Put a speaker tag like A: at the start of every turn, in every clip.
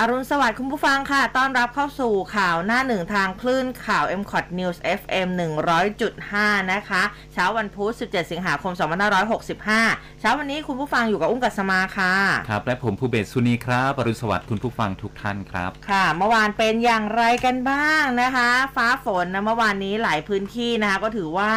A: อรุณสวัสดิ์คุณผู้ฟังค่ะ ต้อนรับเข้าสู่ข่าวหน้าหนึ่งทางคลื่นข่าว m c o t News FM 100.5 นะคะ เช้าวันพุธ 17 สิงหาคม 2565 เช้าวันนี้คุณผู้ฟังอยู่กับอุ้งกัสมาค่ะ
B: ครับ และผมภูเบศสุนีครับ อรุณสวัสดิ์คุณผู้ฟังทุกท่านครับ
A: ค่ะ เมื่อวานเป็นอย่างไรกันบ้างนะคะ ฟ้าฝนนะเมื่อวานนี้หลายพื้นที่นะคะก็ถือว่า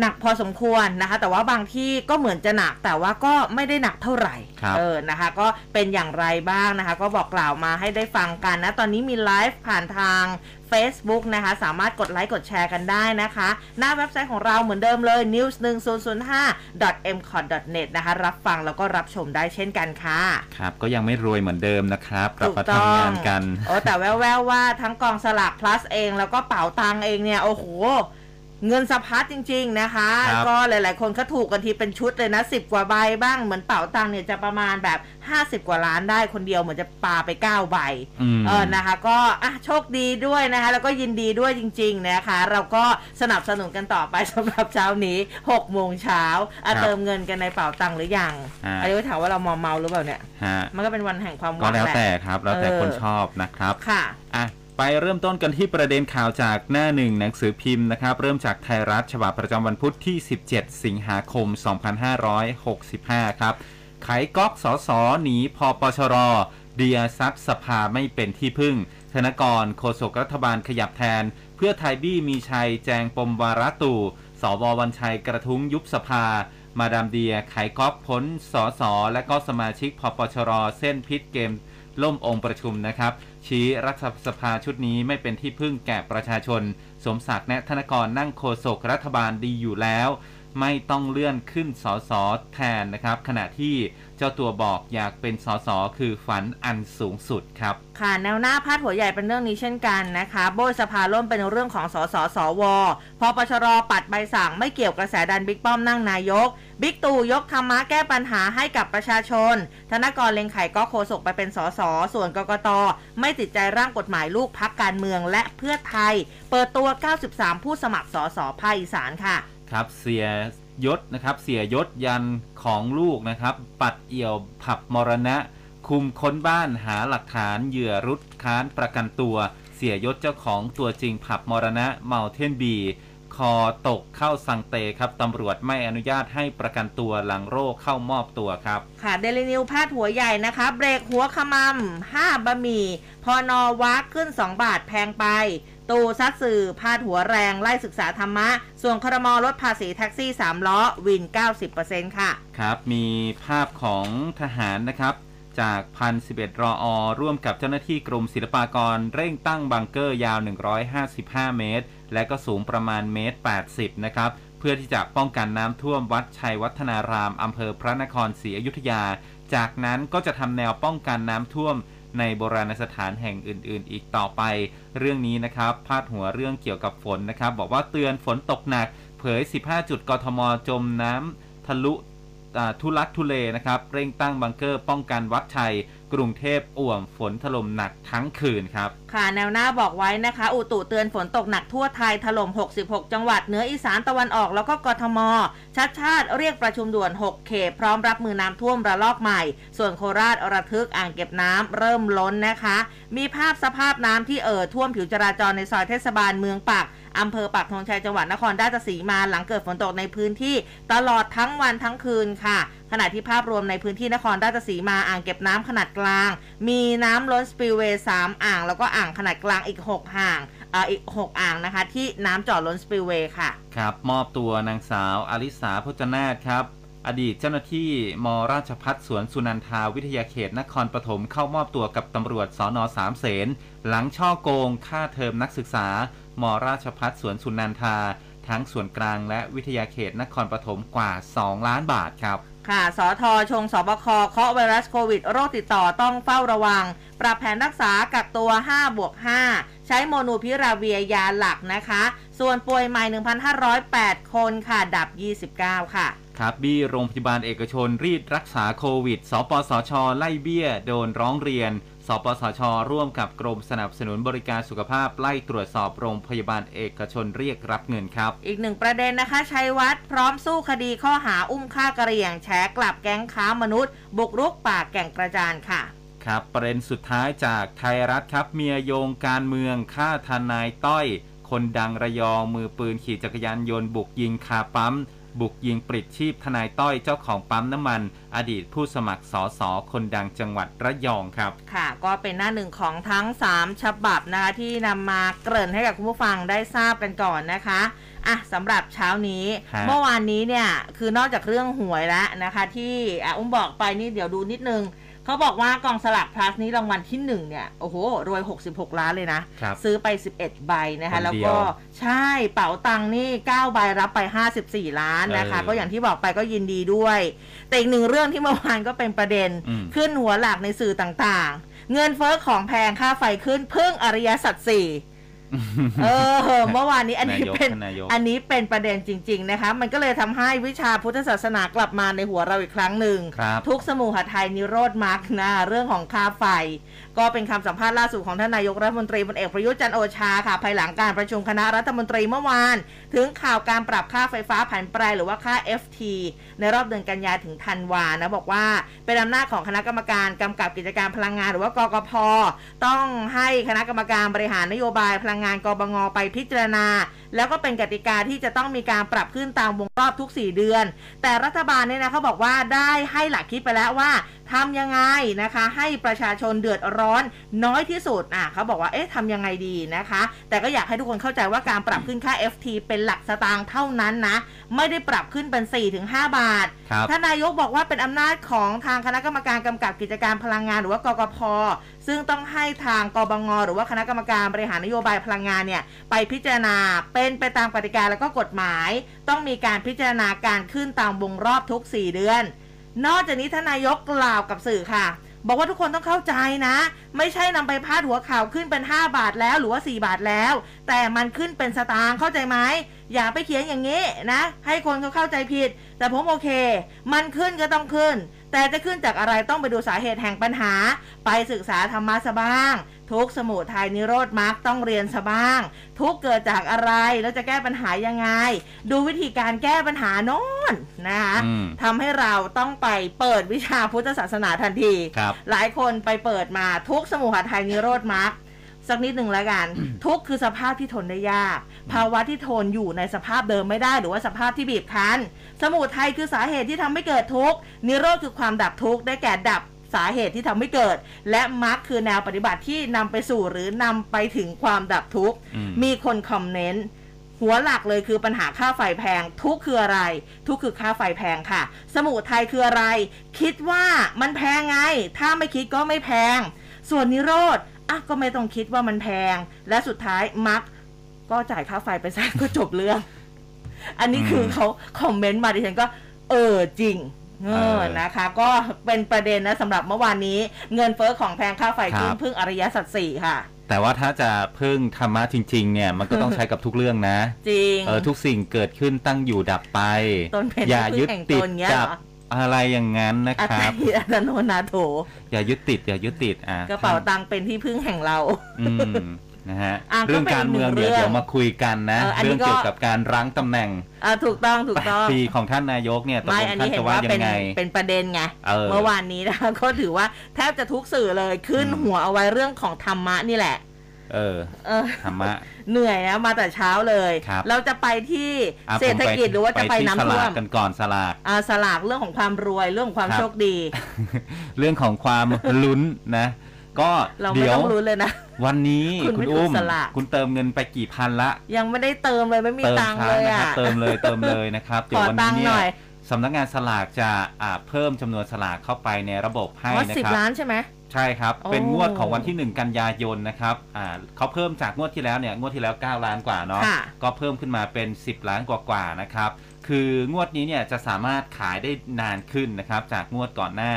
A: หนักพอสมควรนะคะ แต่ว่าบางที่ก็เหมือนจะหนักแต่ว่าก็ไม่ได้หนักเท่าไหร่
B: ครับ
A: เออนะคะ ก็เป็นอย่างไรบ้างนะคะ ก็บอกกล่าวมาให้ได้ฟังกันนะ ตอนนี้มีไลฟ์ผ่านทาง Facebook นะคะ สามารถกดไลค์กดแชร์กันได้นะคะ หน้าเว็บไซต์ของเราเหมือนเดิมเลย news 1 0 0 5 m c o t net นะคะ รับฟังแล้วก็รับชมได้เช่นกันค่ะ
B: ครับ ก็ยังไม่รวยเหมือนเดิมนะครับกลับ
A: ถูก
B: มา
A: ต้อง
B: ทำงานกัน
A: โอ้แต่แววๆว่าทั้งกองสลาก plus เองแล้วก็เป๋าตังเองเนี่ย โอ้โห เงินสะพัดจริง ๆนะคะ
B: ครับ
A: ก็หลาย ๆ คนเขาถูกกันทีเป็นชุดเลยนะ10กว่าใบบ้างเหมือนเป๋าตังเนี่ยจะประมาณแบบ 50 กว่าล้านได้คนเดียวเหมือนจะปาไป9ใบ
B: อืม
A: เออนะคะ ก็อะโชคดีด้วยนะคะ แล้วก็ยินดีด้วยจริง ๆ นะคะ เราก็สนับสนุนกันต่อไป สำหรับเช้านี้6โมงเช้าอะ
B: ครับ
A: เติมเงินกันในเป๋าตังหรือยัง
B: อ่า
A: อันนี้ก็ถามว่าเรามอมเมาหรือเปล่าเนี่ย
B: ฮะ
A: มันก็เป็นวันแห่งความห
B: ก็
A: วัง
B: แล้ว
A: แหละ
B: แต่ครับแล้วแต่
A: เออ
B: คนชอบนะครับ
A: ค่ะ
B: อะ ไปเริ่มต้นกันที่ประเด็นข่าวจากหน้าหนึ่งหนังสือพิมพ์นะครับ เริ่มจากไทยรัฐฉบับประจำวันพุธที่ 17 สิงหาคม 2565 ครับ ไขก๊อกสอสอหนีพปชร เดียซัดสภาไม่เป็นที่พึ่ง ธนกรโฆษกรัฐบาลขยับแทน เพื่อไทยบี้มีชัยแจงปมวาระตู่ สววันชัยกระทุ้งยุบสภา มาดามเดียไขก๊อกพ้นสอสอและก็สมาชิกพปชร เส้นพิษเกมล่มองค์ประชุมนะครับ ชี้รัฐสภาชุดนี้ไม่เป็นที่พึ่งแก่ประชาชน สมศักดิ์แนะธนกรนั่งโฆษกรัฐบาลดีอยู่แล้ว ไม่ต้องเลื่อนขึ้นสอสอแทนนะครับ ขณะที่เจ้าตัวบอกอยากเป็นสอสอคือฝันอันสูงสุดครับ
A: ค่ะแนวหน้าพาดหัวใหญ่เป็นเรื่องนี้เช่นกันนะคะ โบยสภาล่มเป็นเรื่องของสอสสวอพอปชรปัดใบสั่งไม่เกี่ยวกระแสดันบิ๊กป้อมนั่งนายก บิ๊กตู่ยกธรรมะแก้ปัญหาให้กับประชาชน ธนกรเลงไข่ก็โฆษกไปเป็นสสส่วนกกต ไม่ติดใจร่างกฎหมายลูกพักการเมืองและเพื่อไทย เปิดตัว 93 ผู้สมัครสสภาคอีสานค่ะ
B: ครับเสียยศนะครับ เสียยศยันของลูกนะครับ ปัดเอี่ยวผับมรณะ คุมค้นบ้านหาหลักฐานเหยื่อรุดค้านประกันตัว เสียยศเจ้าของตัวจริงผับมรณะเมาเทนบี อตกเข้าสังเตครับตำรวจไม่อนุญาตให้ประกันตัวหลังโรคเข้ามอบตัวครับ
A: ค่ะเดลินิวพาดหัวใหญ่นะคะเบรกหัวขมำ5บะหมี่พอนอวักขึ้น 2 บาทแพงไป ตูซัดสื่อพาดหัวแรงไล่ศึกษาธรรมะ ส่วนครมลดภาษีแท็กซี่ 3 ล้อ วิน 90%ค่ะ
B: ครับ มีภาพของทหารนะครับ จากพันสิบเอ็ดรออร่วมกับเจ้าหน้าที่กรมศิลปากร เร่งตั้งบังเกอร์ยาว 155 เมตร และก็สูงประมาณเมตร 80 นะครับ เพื่อที่จะป้องกันน้ำท่วมวัดชัยวัฒนารามอำเภอพระนครศรีอยุธยา จากนั้นก็จะทำแนวป้องกันน้ำท่วมในโบราณสถานแห่งอื่น ๆ อีกต่อไป เรื่องนี้นะครับพาดหัวเรื่องเกี่ยวกับฝนนะครับ บอกว่าเตือนฝนตกหนัก เผย 15 จุดกทมจมน้ำทะลุ ทุลักทุเลนะครับ เร่งตั้งบังเกอร์ป้องกันวัดชัย กรุงเทพอ่วมฝนถล่มหนักทั้งคืนครับ
A: ค่ะแนวหน้าบอกไว้นะคะ อุตุเตือนฝนตกหนักทั่วไทยถล่ม 66 จังหวัดเหนืออีสานตะวันออกแล้วก็กทม ชัดชาติเรียกประชุมด่วน 6 เขตพร้อมรับมือน้ำท่วมระลอกใหม่ ส่วนโคราชระทึกอ่างเก็บน้ำเริ่มล้นนะคะ มีภาพสภาพน้ำที่เอ่อท่วมผิวจราจรในซอยเทศบาลเมืองปากอำเภอปากธงชัยจังหวัดนครราชสีมาหลังเกิดฝนตกในพื้นที่ตลอดทั้งวันทั้งคืนค่ะ ขณะที่ภาพรวมในพื้นที่นครราชสีมาอ่างเก็บน้ำขนาดกลาง มีน้ำล้นสปิลเวย์3อ่าง แล้วก็อ่างขนาดกลางอีก 6 อ่างอ่ออีก 6 อ่างนะคะ ที่น้ำจ่อล้นสปิลเวย์ค่ะ
B: ครับ มอบตัวนางสาวอลิสาพจนาถครับอดีตเจ้าหน้าที่มราชพัฒสวนสุนันทาวิทยาเขตนครปฐมเข้ามอบตัวกับตำรวจสอนอสามเสนหลังช่อโกงค่าเทอมนักศึกษา มราชพัฒสวนสุนันทา ทั้งส่วนกลางและวิทยาเขตนครปฐมกว่า 2 ล้านบาทครับ
A: ค่ะสอทอชงสบคเคาะไวรัสโควิด โรคติดต่อต้องเฝ้าระวัง ปรับแผนรักษากักตัว5บวก5ใช้โมนูพิราเวียยาหลักนะคะ ส่วนป่วยใหม่ 1,508 คนค่ะ ดับ 29 ค่ะ
B: ครับบี้โรงพยาบาลเอกชนรีดรักษาโควิด สปสช ไล่เบี้ย โดนร้องเรียน สปสช ร่วมกับกรมสนับสนุนบริการสุขภาพไล่ตรวจสอบโรงพยาบาลเอกชนเรียกรับเงินครับ
A: อีกหนึ่งประเด็นนะคะชัยวัฒน์พร้อมสู้คดีข้อหาอุ้มฆ่ากระเหรี่ยงแฉกลับแก๊งค้ามนุษย์ บุกรุกป่าแก่งกระจานค่ะ
B: ครับประเด็นสุดท้ายจากไทยรัฐครับเมียโยงการเมืองฆ่าทนายต้อย คนดังระยองมือปืนขี่จักรยานยนต์บุกยิงคาปั๊ม บุกยิงปลิดชีพทนายต้อยเจ้าของปั๊มน้ำมัน อดีตผู้สมัครสอสอคนดังจังหวัดระยองครับ
A: ค่ะ ก็เป็นหน้าหนึ่งของทั้ง 3 ฉบับนะคะที่นำมาเกริ่นให้กับคุณผู้ฟังได้ทราบกันก่อนนะคะอะสำหรับเช้านี้
B: ฮะ
A: เมื่อวานนี้เนี่ยคือนอกจากเรื่องหวยแล้วนะคะ ที่อะอุ้มบอกไปนี่เดี๋ยวดูนิดนึง เขาบอกว่ากองสลากพลัสนี้รางวัลที่1เนี่ยโอ้โหรวย 66 ล้านเลยนะ
B: ครับ
A: ซื้อไป 11 ใบนะคะ
B: คนเดียว
A: แล้วก็ใช่เป๋าตังค์นี่9ใบรับไป 54 ล้านนะคะ
B: เออ
A: ก็อย่างที่บอกไปก็ยินดีด้วย แต่อีกหนึ่งเรื่องที่เมื่อวานก็เป็นประเด็น
B: อืม
A: ขึ้นหัวหลักในสื่อต่างๆ เงินเฟ้อของแพงค่าไฟขึ้นพึ่งอริยสัจสี่ เออเมื่อวานนี้อันนี้
B: นายก
A: เป็น
B: ท่านนายก
A: อันนี้เป็นประเด็นจริง ๆนะคะ มันก็เลยทำให้วิชาพุทธศาสนากลับมาในหัวเราอีกครั้งหนึ่ง
B: ครับ
A: ทุกสมุหไทยนิโรธมาร์กนะเรื่องของค่าไฟก็เป็นคำสัมภาษณ์ล่าสุดของท่านนายกรัฐมนตรีพลเอกประยุทธ์จันโอชาค่ะ ภายหลังการประชุมคณะรัฐมนตรีเมื่อวาน ถึงข่าวการปรับค่าไฟฟ้าผันแปรหรือว่าค่า FT ในรอบเดือนกันยาถึงธันวานะบอกว่า เป็นอำนาจของคณะกรรมการกำกับกิจการพลังงานหรือว่ากกพต้องให้คณะกรรมการบริหารนโยบายพลังงานกบงไปพิจารณา แล้วก็เป็นกติกาที่จะต้องมีการปรับขึ้นตามวงรอบทุก 4 เดือน แต่รัฐบาลเนี่ยนะเขาบอกว่าได้ให้หลักคิดไปแล้วว่าทำยังไงนะคะ ให้ประชาชนเดือดร้อนน้อยที่สุดอะเขาบอกว่าเอ๊ะทำยังไงดีนะคะ แต่ก็อยากให้ทุกคนเข้าใจว่าการปรับขึ้นค่า FT เป็นหลักสตางค์เท่านั้นนะ ไม่ได้ปรับขึ้นเป็น 4-5 บาท
B: ครับ
A: ท่านนายกบอกว่าเป็นอำนาจของทางคณะกรรมการกำกับกิจการพลังงานหรือว่ากกพซึ่งต้องให้ทางกบงหรือว่าคณะกรรมการบริหารนโยบายพลังงานเนี่ยไปพิจารณาเป็นไปตามกติกาและก็กฎหมาย ต้องมีการพิจารณาการขึ้นตามวงรอบทุก 4 เดือน นอกจากนี้ท่านนายกกล่าวกับสื่อค่ะ บอกว่าทุกคนต้องเข้าใจนะ ไม่ใช่นำไปพาดหัวข่าวขึ้นเป็น 5 บาทแล้วหรือว่า 4 บาทแล้ว แต่มันขึ้นเป็นสตางค์เข้าใจไหมอย่าไปเขียนอย่างนี้นะ ให้คนเขาเข้าใจผิด แต่ผมโอเค มันขึ้นก็ต้องขึ้น แต่จะขึ้นจากอะไรต้องไปดูสาเหตุแห่งปัญหา ไปศึกษาธรรมะซะบ้าง ทุกสมุทัยนิโรธมรรคต้องเรียนซะบ้าง ทุกเกิดจากอะไรแล้วจะแก้ปัญหายังไง ดูวิธีการแก้ปัญหาโน้นนะคะ
B: อืม
A: ทำให้เราต้องไปเปิดวิชาพุทธศาสนาทันที
B: ครับ
A: หลายคนไปเปิดมาทุกสมุหทัยนิโรธมรรคสักนิดหนึ่งแล้วกัน ทุกข์คือสภาพที่ทนได้ยาก ภาวะที่ทนอยู่ในสภาพเดิมไม่ได้หรือว่าสภาพที่บีบคั้น สมุทัยคือสาเหตุที่ทำให้เกิดทุกข์นิโรธคือความดับทุกข์ได้แก่ดับ สาเหตุที่ทำให้เกิด และมรรคคือแนวปฏิบัติที่นำไปสู่หรือนำไปถึงความดับทุกข์
B: มี
A: คนคอมเมนต์หัวหลักเลยคือปัญหาค่าไฟแพง ทุกคืออะไร ทุกคือค่าไฟแพงค่ะ สมุทัยคืออะไร คิดว่ามันแพงไง ถ้าไม่คิดก็ไม่แพง ส่วนนิโรธอะก็ไม่ต้องคิดว่ามันแพง และสุดท้ายมักก็จ่ายค่าไฟไปซะก็จบเรื่อง อันนี้คือเขาคอมเมนต์มาดิฉันก็ เออจริง เอ
B: เอ
A: อ
B: อ
A: นะคะก็เป็นประเด็นนะสำหรับเมื่อวานนี้เงินเฟ้อของแพงค่าไฟขึ้น
B: ครับ
A: พึ่งอริยสัจสี่ค่ะ
B: แต่ว่าถ้าจะพึ่งธรรมะจริง ๆ เนี่ยมันก็ต้องใช้กับทุกเรื่องนะ
A: จริง
B: เออทุกสิ่งเกิดขึ้นตั้งอยู่ดับไป
A: ต้นเป็น
B: อย่ายึด
A: แห่ง
B: ติด
A: ตนเงี้ย
B: กับ
A: เหรอ
B: อะไรอย่างนั้นนะ
A: อัต
B: ครับ
A: ติอัตโนนาโถ
B: อย่ายึดติดอย่ายึดติดอะ
A: กระเป๋าตังค์เป็นที่พึ่งแห่งเรา
B: อืม นะฮะ
A: อะก็
B: เรื่องการเมือง
A: เป็นอีกหนึ่ง
B: เดี๋ยว
A: เรื่อง
B: เดี๋ยวมาคุยกันนะ
A: เอออันนี้
B: เรื่องเกี่ยว
A: ก็
B: กับการรั้งตำแหน่ง
A: อ่าถูกต้องถูกต้อง
B: ปีของท่านนายกเนี่ยตก
A: ไม่
B: ลง
A: อัน
B: ท่า
A: นี้
B: น
A: เห็
B: จะ
A: น
B: ว่า
A: ว่า
B: ยั
A: เป็น
B: งไง
A: เป็นประเด็นไง
B: เออ
A: เมื่อวานนี้นะคะก็ถือว่าแทบจะทุกสื่อเลยขึ้น
B: อืม
A: หัวเอาไว้เรื่องของธรรมะนี่แหละ
B: เออ
A: เออ
B: ธรรมะ
A: เหนื่อยนะมาแต่เช้าเลย
B: ครับ
A: เราจะไปที่
B: อะ
A: เศรษฐกิจหรือว่าจะไป
B: ที่
A: น้ำ
B: ส
A: ท่ว
B: ลาก
A: ม
B: กันก่อนสลาก
A: อ่าสลากเรื่องของความรวยเรื่องของความ
B: ครับ
A: โชคดี
B: เรื่องของความลุ้นนะ ก็
A: เราไม่
B: เดี๋ยว
A: ต้องรู้เลยนะ
B: วันนี้
A: คุณ
B: คุ
A: ไม่
B: ณ
A: ถูก
B: อุ้ม
A: สลาก
B: คุณเติมเงินไปกี่พันละ
A: ยังไม่ได้เติมเลยไม่มี
B: เติม
A: ตังค์
B: ช้า
A: เลย
B: นะครั
A: อะ
B: บเติมเลยเติมเลยนะครับ
A: ข
B: เดี๋ย
A: อ
B: ววัน
A: ตั
B: นี้
A: งค์ห
B: เนี่
A: น่อย
B: ยสำนักงานสลากจะอ่าเพิ่มจำนวนสลากเข้าไปในระบบให้
A: ว่า
B: นะ
A: สิบ
B: ครับ
A: ล้านใช่ไหม
B: ใช่ครับ
A: โอ้
B: เป็นงวดของวันที่ 1 กันยายนนะครับอ่าเขาเพิ่มจากงวดที่แล้วเนี่ยงวดที่แล้ว 9 ล้านกว่าเนาะ
A: ค่ะ
B: ก็เพิ่มขึ้นมาเป็น 10 ล้านกว่าๆนะครับ คืองวดนี้เนี่ยจะสามารถขายได้นานขึ้นนะครับ จากงวดก่อนหน้า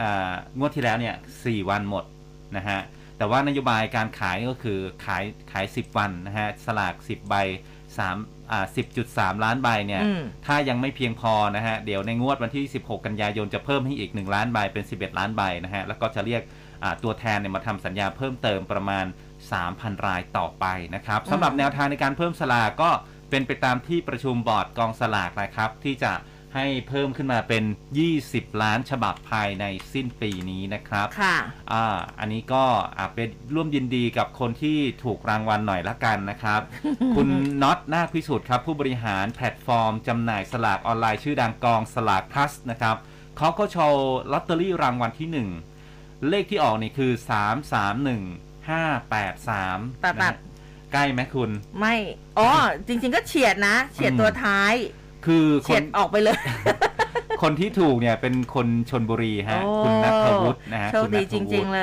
B: อ่างวดที่แล้วเนี่ย4วันหมด นะฮะแต่ว่านโยบายการขายก็คือขายขาย 10 วันนะฮะสลาก 10 ใบ3อ่า10.3 ล้านใบเนี่ย
A: อืม
B: ถ้ายังไม่เพียงพอนะฮะเดี๋ยวในงวดวันที่ 16 กันยายนจะเพิ่มให้อีก 1 ล้านใบเป็น 11 ล้านใบนะฮะแล้วก็จะเรียกอ่าตัวแทนเนี่ยมาทำสัญญาเพิ่มเติมประมาณ 3,000 รายต่อไปนะครับสำหรับแนวทางในการเพิ่มสลากก็เป็นไปตามที่ประชุมบอร์ดกองสลากนะครับที่จะ ให้เพิ่มขึ้นมาเป็น 20 ล้านฉบับภายในสิ้นปีนี้นะครับ
A: ค่ะ
B: อ่า อันนี้ก็อ่าเป็นร่วมยินดีกับคนที่ถูกรางวัลหน่อยละกันนะครับ คุณน็อตนาคพิสุทธิ์ครับ ผู้บริหารแพลตฟอร์มจำหน่ายสลากออนไลน์ชื่อดังกองสลากพลัสนะครับเขาก็โชว์ลอตเตอรี่รางวัลที่ 1 เลขที่ออกนี่คือ 3 3 1 5 8 3
A: ตัดตัด
B: ใกล้ไหมคุณ
A: ไม่ อ๋อ จริง ๆ ก็เฉียดนะ เฉียด
B: อืม
A: ตัวท้าย
B: คือค
A: เฉีย
B: น
A: ดออกไปเลย
B: คนที่ถูกเนี่ยเป็นคนชนบุรีฮะ
A: โอ้
B: คุณนัทวุฒินะฮะ
A: โชค
B: คุณ
A: ดี
B: นัท
A: จ
B: วุ
A: ริง
B: ฒิ
A: ๆเล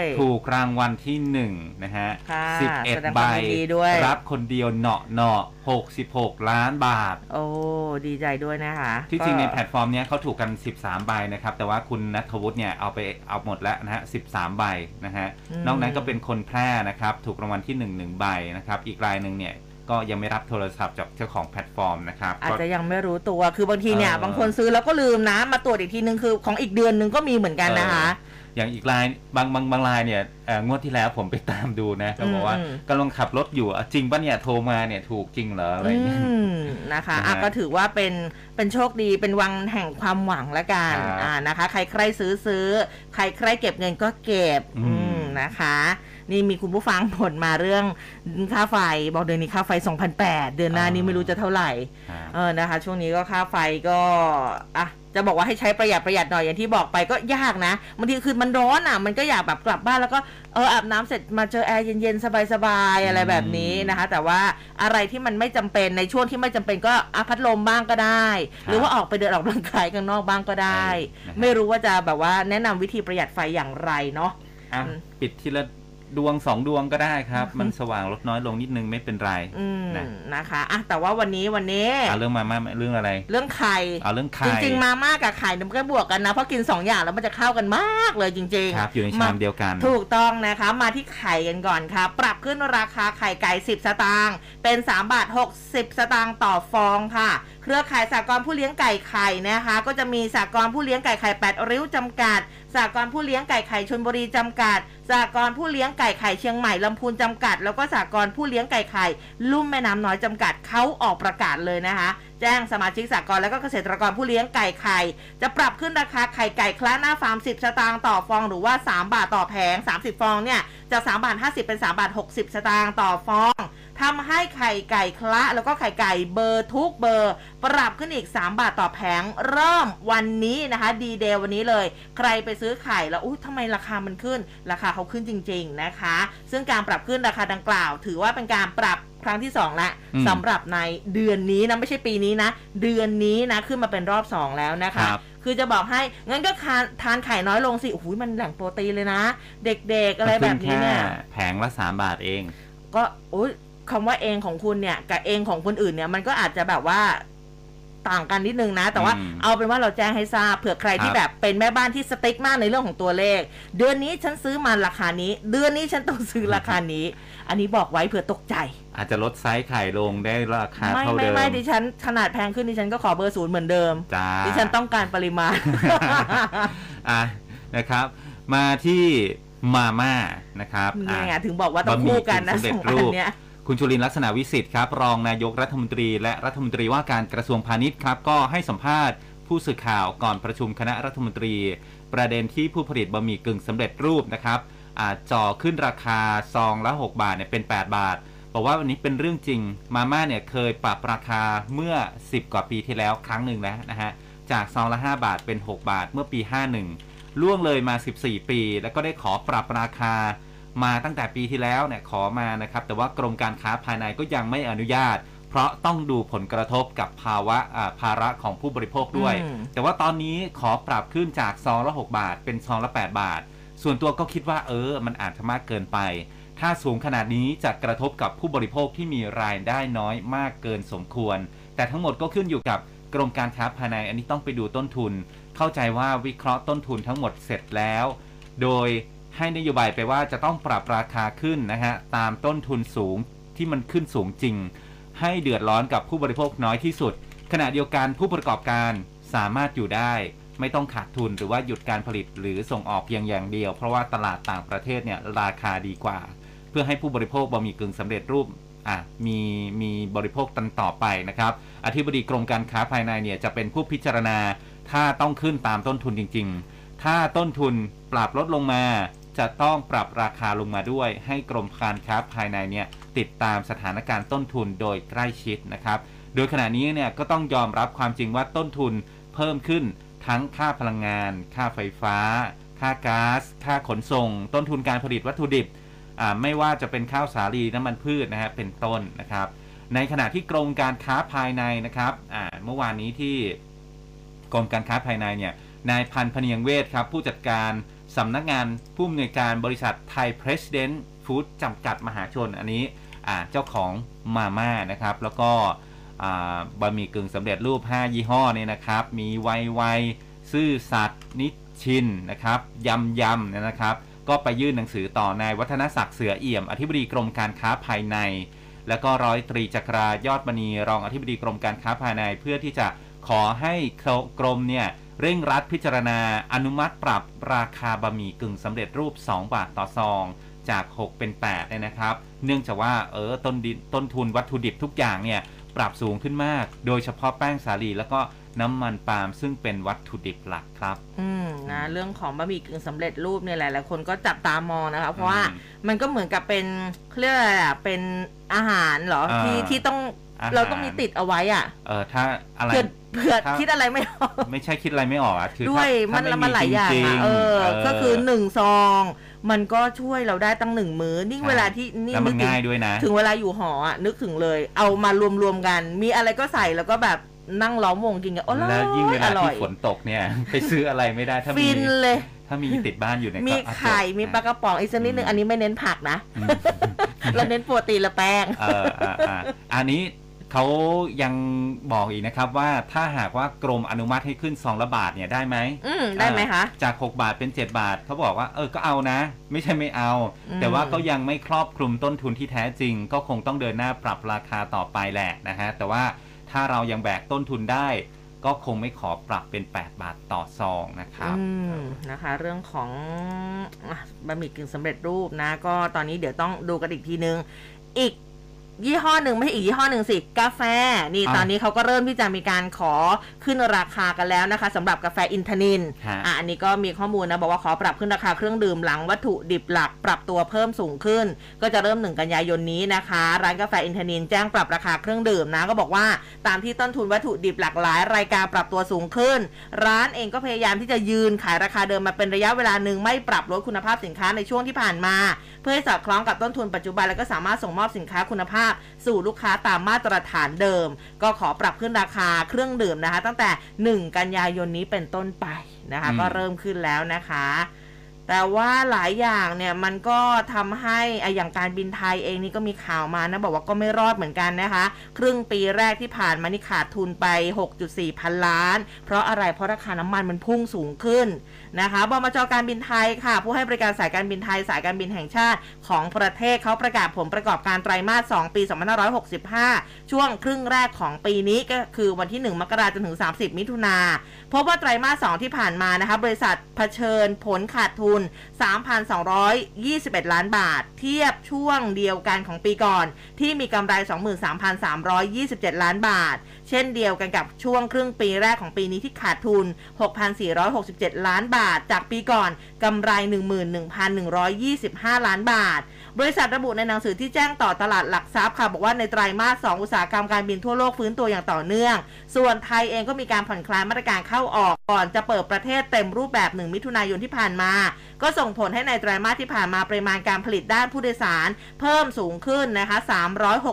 A: ย
B: ถูกรางวัลที่หนึ่งนะฮะ
A: ค่ะ
B: สิบเอ็ด
A: แสดง
B: ใบ
A: ความยินดีด้วย
B: รับคนเดียวเนาะเนาะหกสิบหกล้านบาท
A: โอ้ดีใจด้วยนะคะ
B: ที่จริงในแพล
A: ก็
B: ตฟอร์มเนี้ยเขาถูกกัน 13 ใบนะครับ แต่ว่าคุณนัทวุฒิเนี่ยเอาไปเอาหมดแล้วนะฮะ 13 ใบนะฮะ นอกนั้นก็เป็นคนแพร่นะครับ ถูกรางวัลที่1 1ใบนะครับ อีกรายหนึ่งเนี่ย ก็ยังไม่รับโทรศัพท์จากเจ้าของแพลตฟอร์มนะครับ
A: อาจ
B: ก็
A: จะยังไม่รู้ตัวคือบางทีเนี่ย
B: เออ
A: บางคนซื้อแล้วก็ลืมนะ มาตรวจอีกทีนึงคือของอีกเดือนนึงก็มีเหมือนกันนะคะ
B: เอออย่างอีกรายบางบางบางรายเนี่ยเอ่องวดที่แล้วผมไปตามดูนะเขาบอกว่า
A: อืม
B: กำลังขับรถอยู่อะจริงปะเนี่ยโทรมาเนี่ยถูกจริงเหรออะไรอย่างเงี้ย
A: อืมนะคะ
B: นะฮะ
A: อะก็ถือว่าเป็นเป็นโชคดีเป็นวังแห่งความหวังละกัน
B: ครับ
A: อ่านะคะ ใครใครซื้อซื้อ ใครใครเก็บเงินก็เก็บ
B: อืม
A: อืมนะคะ นี่มีคุณผู้ฟังผลมาเรื่องค่าไฟบอกเดือนนี้ค่าไฟ 2,008 เดือนหน้านี้ไม่รู้จะเท่าไหร่
B: อ่า
A: เออนะคะ ช่วงนี้ก็ค่าไฟก็อะจะบอกว่าให้ใช้ประหยัดประหยัดหน่อยอย่างที่บอกไปก็ยากนะบางทีคือมันร้อนอะ มันก็อยากแบบกลับบ้านแล้วก็เอออาบน้ำเสร็จมาเจอแอร์เย็นๆ สบายๆ อะไรแบบนี้นะคะ แต่ว่าอะไรที่มันไม่จำเป็นในช่วงที่ไม่จำเป็นก็อะพัดลมบ้างก็ได้ หรือว่าออกไปเดินออกกำลังกายข้างนอกบ้างก็ได้
B: เออนะฮะ
A: ไม่รู้ว่าจะแบบว่าแนะนำวิธีประหยัดไฟอย่างไรเนาะ
B: อะ
A: อืม
B: ปิดทีละ ดวงสองดวงก็ได้ครับ มันสว่างลดน้อยลงนิดนึงไม่เป็นไร
A: อืม
B: นะ
A: นะคะอะแต่ว่าวันนี้วันนี้
B: เอาเรื่องมาม่าเรื่องอะไร
A: เรื่องไข่
B: เอาเรื่องไข่
A: จริงๆมาม่ากับไข่เนี่ยมันก็บวกกันนะเพราะกิน 2 อย่างแล้วมันจะเข้ากันมากเลยจริงๆ
B: ครับอยู่ในชามเดียวกัน
A: ถูกต้องนะคะมาที่ไข่กันก่อนค่ะ ปรับขึ้นราคาไข่ไก่ 10 สตางค์เป็น 3 บาท 60 สตางค์ต่อฟองค่ะ เครือข่ายสากรผู้เลี้ยงไก่ไข่นะคะ ก็จะมีสากรผู้เลี้ยงไก่ไข่8ริ้วจำกัดสากรผู้เลี้ยงไก่ไข่ชนบุรีจำกัดสากรผู้เลี้ยงไก่ไข่เชียงใหม่ลำพูนจำกัด แล้วก็สากรผู้เลี้ยงไก่ไข่ลุ่มแม่น้ำน้อยจำกัดเขาออกประกาศเลยนะคะ แจ้งสมาชิกสากรและก็เกษตรกรผู้เลี้ยงไก่ไข่จะปรับขึ้นราคาไข่ไก่คละหน้าฟาร์ม 10 สตางค์ต่อฟองหรือว่า 3 บาทต่อแผง 30 ฟองเนี่ยจาก3บาท50 เป็น 3 บาท 60 สตางค์ต่อฟอง ทำให้ไข่ไก่คละ แล้วก็ไข่ไก่เบอร์ทุกเบอร์ ปรับขึ้นอีก 3 บาทต่อแผง เริ่มวันนี้นะคะดีเดย์วันนี้เลย ใครไปซื้อไข่แล้วอุ้ยทำไมราคามันขึ้น ราคาเขาขึ้นจริง ๆนะคะ ซึ่งการปรับขึ้นราคาดังกล่าว ถือว่าเป็นการปรับครั้งที่2แล้ว
B: อืม
A: สำหรับในเดือนนี้นะไม่ใช่ปีนี้นะ เดือนนี้นะขึ้นมาเป็นรอบ 2 แล้วนะคะ
B: ครับ
A: คือจะบอกให้งั้นก็ทานทานไข่น้อยลงสิโอ้โหมันแหล่งโปรตีนเลยนะ เด็กๆอะไรแบบนี้เนี่ย
B: ขึ้แค่แผงละสามบาทเอง
A: ก็โอ้ย คำว่าเองของคุณเนี่ยกับเองของคนอื่นเนี่ยมันก็อาจจะแบบว่าต่างกันนิดนึงนะ แต่ว่า
B: อืม
A: เอาเป็นว่าเราแจ้งให้ทราบเผื่อใครที่
B: ครับ
A: แบบเป็นแม่บ้านที่ strict มากในเรื่องของตัวเลข เดือนนี้ฉันซื้อมาราคานี้ เดือนนี้ฉันต้องซื้อราคานี้ อันนี้บอกไว้เผื่อตกใจ
B: อาจจะลดไซส์ไข่ลงได้ราคา
A: ไม่
B: เท่า
A: ไม่
B: เดิม
A: ไม่ดิฉันขนาดแพงขึ้นดิฉันก็ขอเบอร์ศูนย์เหมือนเดิม
B: จ้า
A: ดิฉันต้องการปริมาณ
B: อะนะครับ มาที่มาม่านะครับ
A: นี่ไง
B: อะ
A: ถึงบอกว่าต้อง
B: บะหมี่
A: คู่กันนะ
B: กึ่งสำเร็
A: ส
B: จ
A: องอั
B: รู
A: น
B: ป
A: เนี้ย
B: คุณจุลินลักษณะวิสิทธิ์ครับรองนายกรัฐมนตรี และรัฐมนตรีว่าการกระทรวงพาณิชย์ครับก็ให้สัมภาษณ์ผู้สื่อข่าวก่อนประชุมคณะรัฐมนตรี ประเด็นที่ผู้ผลิตบะหมี่กึ่งสำเร็จรูปนะครับอจ่อขึ้นราคาซองละ 6 บาทเนี่ยเป็น 8 บาท บอกว่าวันนี้เป็นเรื่องจริงมาม่าเนี่ยเคยปรับราคาเมื่อ 10 กว่าปีที่แล้วครั้งหนึ่งแล้วนะฮะจากซองละ 5 บาทเป็น 6 บาทเมื่อปี 51 ล่วงเลยมา 14 ปี แล้วก็ได้ขอปรับราคา มาตั้งแต่ปีที่แล้วเนี่ยขอมานะครับ แต่ว่ากรมการค้าภายในก็ยังไม่อนุญาต เพราะต้องดูผลกระทบกับภาวะอ่าภาระของผู้บริโภคด้วย
A: อืม
B: แต่ว่าตอนนี้ขอปรับขึ้นจากซองละ 6 บาท เป็นซองละ 8 บาท ส่วนตัวก็คิดว่าเออ มันอาจจะมากเกินไป ถ้าสูงขนาดนี้จะกระทบกับผู้บริโภคที่มีรายได้น้อยมากเกินสมควร แต่ทั้งหมดก็ขึ้นอยู่กับกรมการค้าภายในอันนี้ต้องไปดูต้นทุน เข้าใจว่าวิเคราะห์ต้นทุนทั้งหมดเสร็จแล้ว โดย ให้นโยบายไปว่าจะต้องปรับราคาขึ้นนะฮะตามต้นทุนสูงที่มันขึ้นสูงจริง ให้เดือดร้อนกับผู้บริโภคน้อยที่สุด ขณะเดียวกันผู้ประกอบการสามารถอยู่ได้ ไม่ต้องขาดทุนหรือว่าหยุดการผลิตหรือส่งออกเพียงอย่างเดียว เพราะว่าตลาดต่างประเทศเนี่ยราคาดีกว่า เพื่อให้ผู้บริโภคบะหมี่กึ่งสำเร็จรูปอะมีมีบริโภคตันต่อไปนะครับอธิบดีกรมการค้าภายในเนี่ยจะเป็นผู้พิจารณา ถ้าต้องขึ้นตามต้นทุนจริง ๆ ถ้าต้นทุนปรับลดลงมา จะต้องปรับราคาลงมาด้วย ให้กรมการค้าภายในเนี่ยติดตามสถานการณ์ต้นทุนโดยใกล้ชิดนะครับ โดยขณะนี้เนี่ยก็ต้องยอมรับความจริงว่าต้นทุนเพิ่มขึ้นทั้งค่าพลังงาน ค่าไฟฟ้า ค่าก๊าซ ค่าขนส่ง ต้นทุนการผลิตวัตถุดิบ ไม่ว่าจะเป็นข้าวสาลีน้ำมันพืชนะฮะเป็นต้นนะครับ ในขณะที่กรมการค้าภายในนะครับเมื่อวานนี้ที่กรมการค้าภายในเนี่ยนายพันพเนียงเวทครับผู้จัดการ สำนักงานผู้อำนวยการบริษัทไทยเพรสเดนต์ฟู้ดจำกัดมหาชนอันนี้เจ้าของมาม่านะครับ แล้วก็บะหมี่กึ่งสำเร็จรูป 5 ยี่ห้อเนี่ยนะครับ มีไวไวซื่อสัตย์นิชชินนะครับยำยำเนี่ยนะครับ ก็ไปยื่นหนังสือต่อนายวัฒนศักดิ์เสือเอี่ยม อธิบดีกรมการค้าภายใน แล้วก็ร้อยตรีจักรายอดมณีรองอธิบดีกรมการค้าภายใน เพื่อที่จะขอให้กรมเนี่ย เร่งรัดพิจารณาอนุมัติปรับราคาบะหมี่กึ่งสำเร็จรูป 2 บาทต่อซอง จาก 6 เป็น 8 เนี่ยนะครับ เนื่องจากว่าเออต้นดิต้นทุนวัตถุดิบทุกอย่างเนี่ยปรับสูงขึ้นมาก โดยเฉพาะแป้งสาลีแล้วก็น้ำมันปาล์มซึ่งเป็นวัตถุดิบหลักครับ
A: อืมนะเรื่องของบะหมี่กึ่งสำเร็จรูปเนี่ยหลายๆคนก็จับตามองนะคะ เพราะว่า
B: อืม
A: มันก็เหมือนกับเป็นเขาเรียกอะไรอะเป็นอาหารเหรอ
B: อ่า
A: ที่ที่ต้อง
B: อาหาร
A: เราต้องมีติดเอาไว้อะ
B: เออถ้าอะไร
A: เผื่อเผื่อ
B: ถ้า
A: คิดอะไรไม่ออก
B: ไม่ใช่คิดอะไรไม่ออกอะคือ
A: ด้วย
B: ถ้า
A: มัน
B: ถ้า
A: มันหลายอย่าง
B: จริ
A: อะ
B: ๆ
A: เออ
B: เก็
A: คือหนึ่งซอง มันก็ช่วยเราได้ตั้งหนึ่งมื้อนี่
B: ใช่
A: เวลาที่นี่
B: แล้วมัน
A: นึกถึง
B: ง่ายด้วยนะ
A: ถึงเวลาอยู่หออะนึกถึงเลย เอามารวมๆกัน มีอะไรก็ใส่แล้วก็แบบนั่งล้อมวงกินกันโอ้
B: แล้วยิ่งเวลา
A: อร่อ
B: ที่
A: ย
B: ฝนตกเนี่ย ไปซื้ออะไรไม่ได้ถ้ามี
A: ฟินเลย
B: ถ้ามีติดบ้านอยู่เนี่ย
A: มี
B: ก็อะ
A: ไข่
B: จบ
A: มีปลากระป๋องอีกสักนิดนึง
B: อืม
A: อันนี้ไม่เน้นผักนะ
B: อืม
A: เราเน้นโปรตีนและแป้ง
B: เอออะอะอันนี้ เขายังบอกอีกนะครับว่าถ้าหากว่ากรมอนุมัติให้ขึ้นซองละบาทเนี่ยได้ไหม
A: อืมได้ไหมคะ
B: อ่าจาก 6 บาทเป็น 7 บาทเขาบอกว่าเออก็เอานะ ไม่ใช่ไม่เอา
A: อืม
B: แต่ว่าก็ยังไม่ครอบคลุมต้นทุนที่แท้จริง ก็คงต้องเดินหน้าปรับราคาต่อไปแหละนะฮะแต่ว่าถ้าเรายังแบกต้นทุนได้ ก็คงไม่ขอปรับเป็น 8 บาทต่อซองนะครับ
A: อืมนะคะ เรื่องของอะบะหมี่กึ่งสำเร็จรูปนะ ก็ตอนนี้เดี๋ยวต้องดูกันอีกทีนึง อีก ยี่ห้อหนึ่งไม่ใช่อีกยี่ห้อหนึ่งสิกาแฟ นี่
B: อะ
A: ตอนนี้เขาก็เริ่มที่จะมีการขอขึ้นราคากันแล้วนะคะสำหรับกาแฟอินทนิน
B: ฮะ
A: อะอันนี้ก็มีข้อมูลนะบอกว่าขอปรับขึ้นราคาเครื่องดื่มหลังวัตถุดิบหลักปรับตัวเพิ่มสูงขึ้น ก็จะเริ่มหนึ่งกันยายนนี้นะคะ ร้านกาแฟอินทนินแจ้งปรับราคาเครื่องดื่มนะก็บอกว่าตามที่ต้นทุนวัตถุดิบหลากหลาย รายการปรับตัวสูงขึ้น ร้านเองก็พยายามที่จะยืนขายราคาเดิมมาเป็นระยะเวลาหนึ่งไม่ปรับลดคุณภาพสินค้าในช่วงที่ผ่านมา เพื่อให้สอดคล้องกับต้นทุนปัจจุบันแล้วก็สามารถส่งมอบสินค้าคุณภาพสู่ลูกค้าตามมาตรฐานเดิม ก็ขอปรับขึ้นราคาเครื่องดื่มนะคะ ตั้งแต่ 1 กันยายนนี้เป็นต้นไปนะคะ
B: อืม
A: ก็เริ่มขึ้นแล้วนะคะ แต่ว่าหลายอย่างเนี่ยมันก็ทำให้อะอย่างการบินไทยเองนี่ก็มีข่าวมานะบอกว่าก็ไม่รอดเหมือนกันนะคะ ครึ่งปีแรกที่ผ่านมานี่ขาดทุนไป 6.4 พันล้าน เพราะอะไรเพราะราคาน้ำมันมันพุ่งสูงขึ้นนะคะบมจการบินไทยค่ะ ผู้ให้บริการสายการบินไทยสายการบินแห่งชาติของประเทศเขาประกาศผลประกอบการไตรมาส 2 ปี 2565 ช่วงครึ่งแรกของปีนี้ก็คือวันที่ 1 มกราจนถึง 30 มิถุนาพบว่าไตรมาส 2 ที่ผ่านมานะคะบริษัทเผชิญผลขาดทุน3,221 ล้านบาท เทียบช่วงเดียวกันของปีก่อน ที่มีกำไร 23,327 ล้านบาท เช่นเดียวกันกับช่วงครึ่งปีแรกของปีนี้ที่ขาดทุน 6,467 ล้านบาท จากปีก่อนกำไร 11,125 ล้านบาท บริษัทระบุในหนังสือที่แจ้งต่อตลาดหลักทรัพย์ค่ะ บอกว่าในไตรมาส 2 อุตสาหกรรมการบินทั่วโลกฟื้นตัวอย่างต่อเนื่อง ส่วนไทยเองก็มีการผ่อนคลายมาตรการเข้าออกก่อนจะเปิดประเทศเต็มรูปแบบหนึ่งมิถุนายนที่ผ่านมา ก็ส่งผลให้ในไตรมาสที่ผ่านมาปริมาณการผลิตด้านผู้โดยสาร เพิ่มสูงขึ้นนะคะ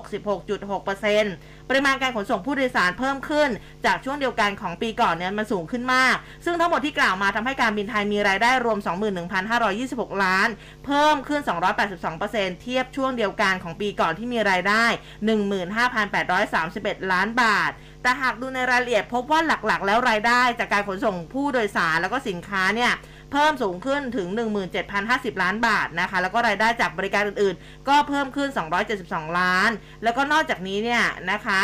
A: 366.6% ปริมาณการขนส่งผู้โดยสารเพิ่มขึ้น จากช่วงเดียวกันของปีก่อนเนี่ยมันสูงขึ้นมาก ซึ่งทั้งหมดที่กล่าวมาทำให้การบินไทยมีรายได้รวม 21,526 ล้าน เพิ่มขึ้น 282%เทียบช่วงเดียวกันของปีก่อนที่มีรายได้ 15,831 ล้านบาทแต่หากดูในรายละเอียดพบว่าหลักๆ แล้วรายได้จากการขนส่งผู้โดยสารแล้วก็สินค้าเนี่ย เพิ่มสูงขึ้นถึง 17,050 ล้านบาทนะคะ แล้วก็รายได้จากบริการอื่นๆ ก็เพิ่มขึ้น 272 ล้าน แล้วก็นอกจากนี้เนี่ยนะคะ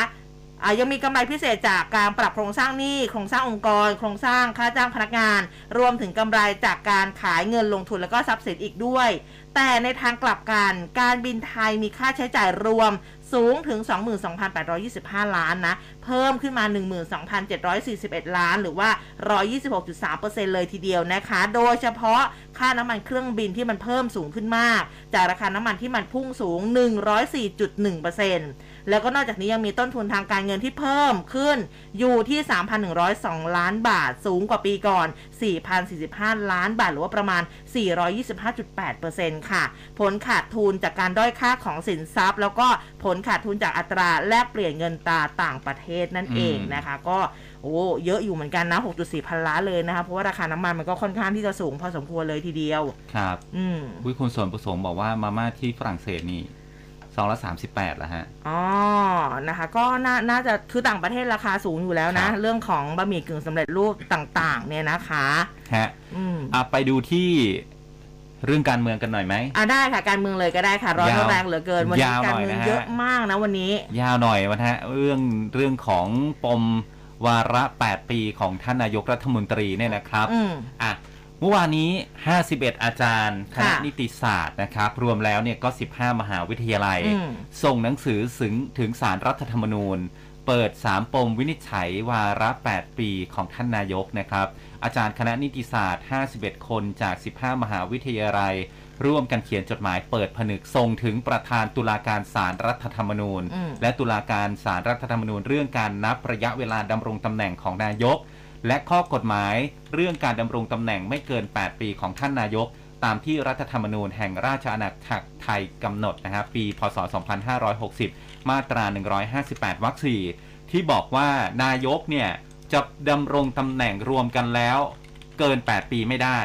A: ยังมีกำไรพิเศษจากการปรับโครงสร้างหนี้ โครงสร้างองค์กร โครงสร้างค่าจ้างพนักงาน รวมถึงกำไรจากการขายเงินลงทุนแล้วก็ทรัพย์สินอีกด้วย แต่ในทางกลับกัน การบินไทยมีค่าใช้จ่ายรวม สูงถึง 22,825 ล้านนะ เพิ่มขึ้นมา 12,741 ล้าน หรือว่า 126.3%เลยทีเดียวนะคะ โดยเฉพาะค่าน้ำมันเครื่องบินที่มันเพิ่มสูงขึ้นมาก จากราคาน้ำมันที่มันพุ่งสูง 104.1%แล้วก็นอกจากนี้ยังมีต้นทุนทางการเงินที่เพิ่มขึ้นอยู่ที่ 3,102 ล้านบาท สูงกว่าปีก่อน 4,045 ล้านบาท หรือว่าประมาณ 425.8%ค่ะ ผลขาดทุนจากการด้อยค่าของสินทรัพย์ แล้วก็ผลขาดทุนจากอัตราแลกเปลี่ยนเงินตราต่างประเทศนั่นเองนะคะ ก็โอ้เยอะอยู่เหมือนกันนะ 6.4 พันล้านเลยนะคะ เพราะว่าราคาน้ำมันมันก็ค่อนข้างที่จะสูงพอสมควรเลยทีเดียว
B: ครับ
A: อืม
B: วิคุณส่วนผสมบอกว่ามาม่าที่ฝรั่งเศสนี่ซองละสามสิบแปดแล้วฮะ
A: อ๋อ นะคะ ก็น่าน่าจะคือต่างประเทศราคาสูงอยู่แล้วนะ
B: ครับ
A: เรื่องของบะหมี่กึ่งสำเร็จรูปต่าง ๆ เนี่ยนะคะ
B: ฮะ
A: อืม
B: อะไปดูที่ เรื่องการเมืองกันหน่อยไหม
A: อะได้ค่ะการเมืองเลยก็ได้ค่ะร้อน
B: ยาว
A: แรงเหลือเกินวันนี้
B: ยาวหน่
A: การ
B: อย
A: เมือง
B: นะฮะ
A: เยอะมากนะวันนี้
B: ยาวหน่อยวันฮะเรื่องเรื่องของปมวาระ 8 ปีของท่านนายกรัฐมนตรีเนี่ยนะครับ
A: อืม
B: อะเมื่อวานนี้ 51 อาจารย์คณะ
A: ค่ะ
B: นิติศาสตร์นะครับ รวมแล้วเนี่ยก็ 15 มหาวิทยาลัย
A: อืม
B: ส่งหนังสือถึงถึงสารรัฐธรรมนูญ เปิด 3 ปมวินิจฉัยวาระ 8 ปีของท่านนายกนะครับ อาจารย์คณะนิติศาสตร์ 51 คนจาก 15 มหาวิทยาลัย ร่วมกันเขียนจดหมายเปิดผนึกส่งถึงประธานตุลาการศาลรรัฐธรรมนูญ
A: อืม
B: และตุลาการศาลรรัฐธรรมนูญ เรื่องการนับระยะเวลาดำรงตำแหน่งของนายก และข้อกฎหมายเรื่องการดำรงตำแหน่งไม่เกิน 8 ปีของท่านนายก ตามที่รัฐธรรมนูญแห่งราชอาณาจักรไทยกำหนดนะครับปี พศ 2560 มาตรา 158 วรรคสี่ที่บอกว่านายกเนี่ย จะดำรงตำแหน่งรวมกันแล้ว เกิน 8 ปีไม่ได้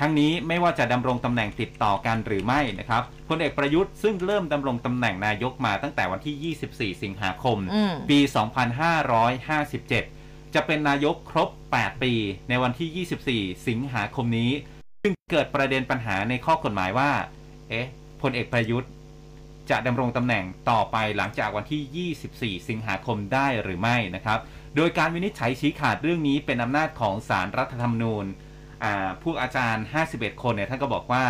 B: ทั้งนี้ไม่ว่าจะดำรงตำแหน่งติดต่อกันหรือไม่นะครับพลเอกประยุทธ์ซึ่งเริ่มดำรงตำแหน่งนายกมาตั้งแต่วันที่ 24 สิงหาคม
A: อืม
B: ปี 2557 จะเป็นนายกครบ 8 ปี ในวันที่ 24 สิงหาคมนี้ ซึ่งเกิดประเด็นปัญหาในข้อกฎหมายว่า เอ๊ะพลเอกประยุทธ์จะดำรงตำแหน่งต่อไปหลังจากวันที่ 24 สิงหาคมได้หรือไม่นะครับ โดยการวินิจฉัยชี้ขาดเรื่องนี้เป็นอำนาจของสารรัฐธรรมนูญอ่าพวกอาจารย์ 51 คนเนี่ยท่านก็บอกว่า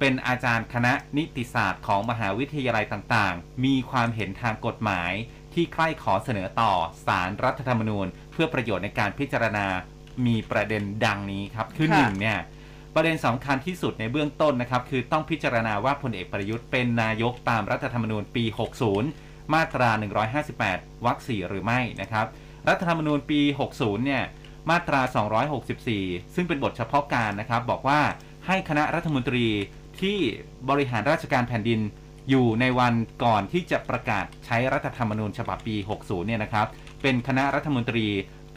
B: เป็นอาจารย์คณะนิติศาสตร์ของมหาวิทยาลัยต่างๆ มีความเห็นทางกฎหมาย ที่ใคร่ขอเสนอต่อสารรัฐธรรมนูญ เพื่อประโยชน์ในการพิจารณา มีประเด็นดังนี้ครับ คือ
A: ค่ะ
B: หนึ่งเนี่ยประเด็นสำคัญที่สุดในเบื้องต้นนะครับ คือต้องพิจารณาว่าพลเอกประยุทธ์เป็นนายกตามรัฐธรรมนูญปี 60 มาตรา 158 วรรค 4 หรือไม่นะครับ รัฐธรรมนูญปี 60 เนี่ย มาตรา 264 ซึ่งเป็นบทเฉพาะการนะครับ บอกว่าให้คณะรัฐมนตรีที่บริหารราชการแผ่นดินอยู่ในวันก่อนที่จะประกาศใช้รัฐธรรมนูญฉบับปี 60 เนี่ยนะครับ เป็นคณะรัฐมนตรี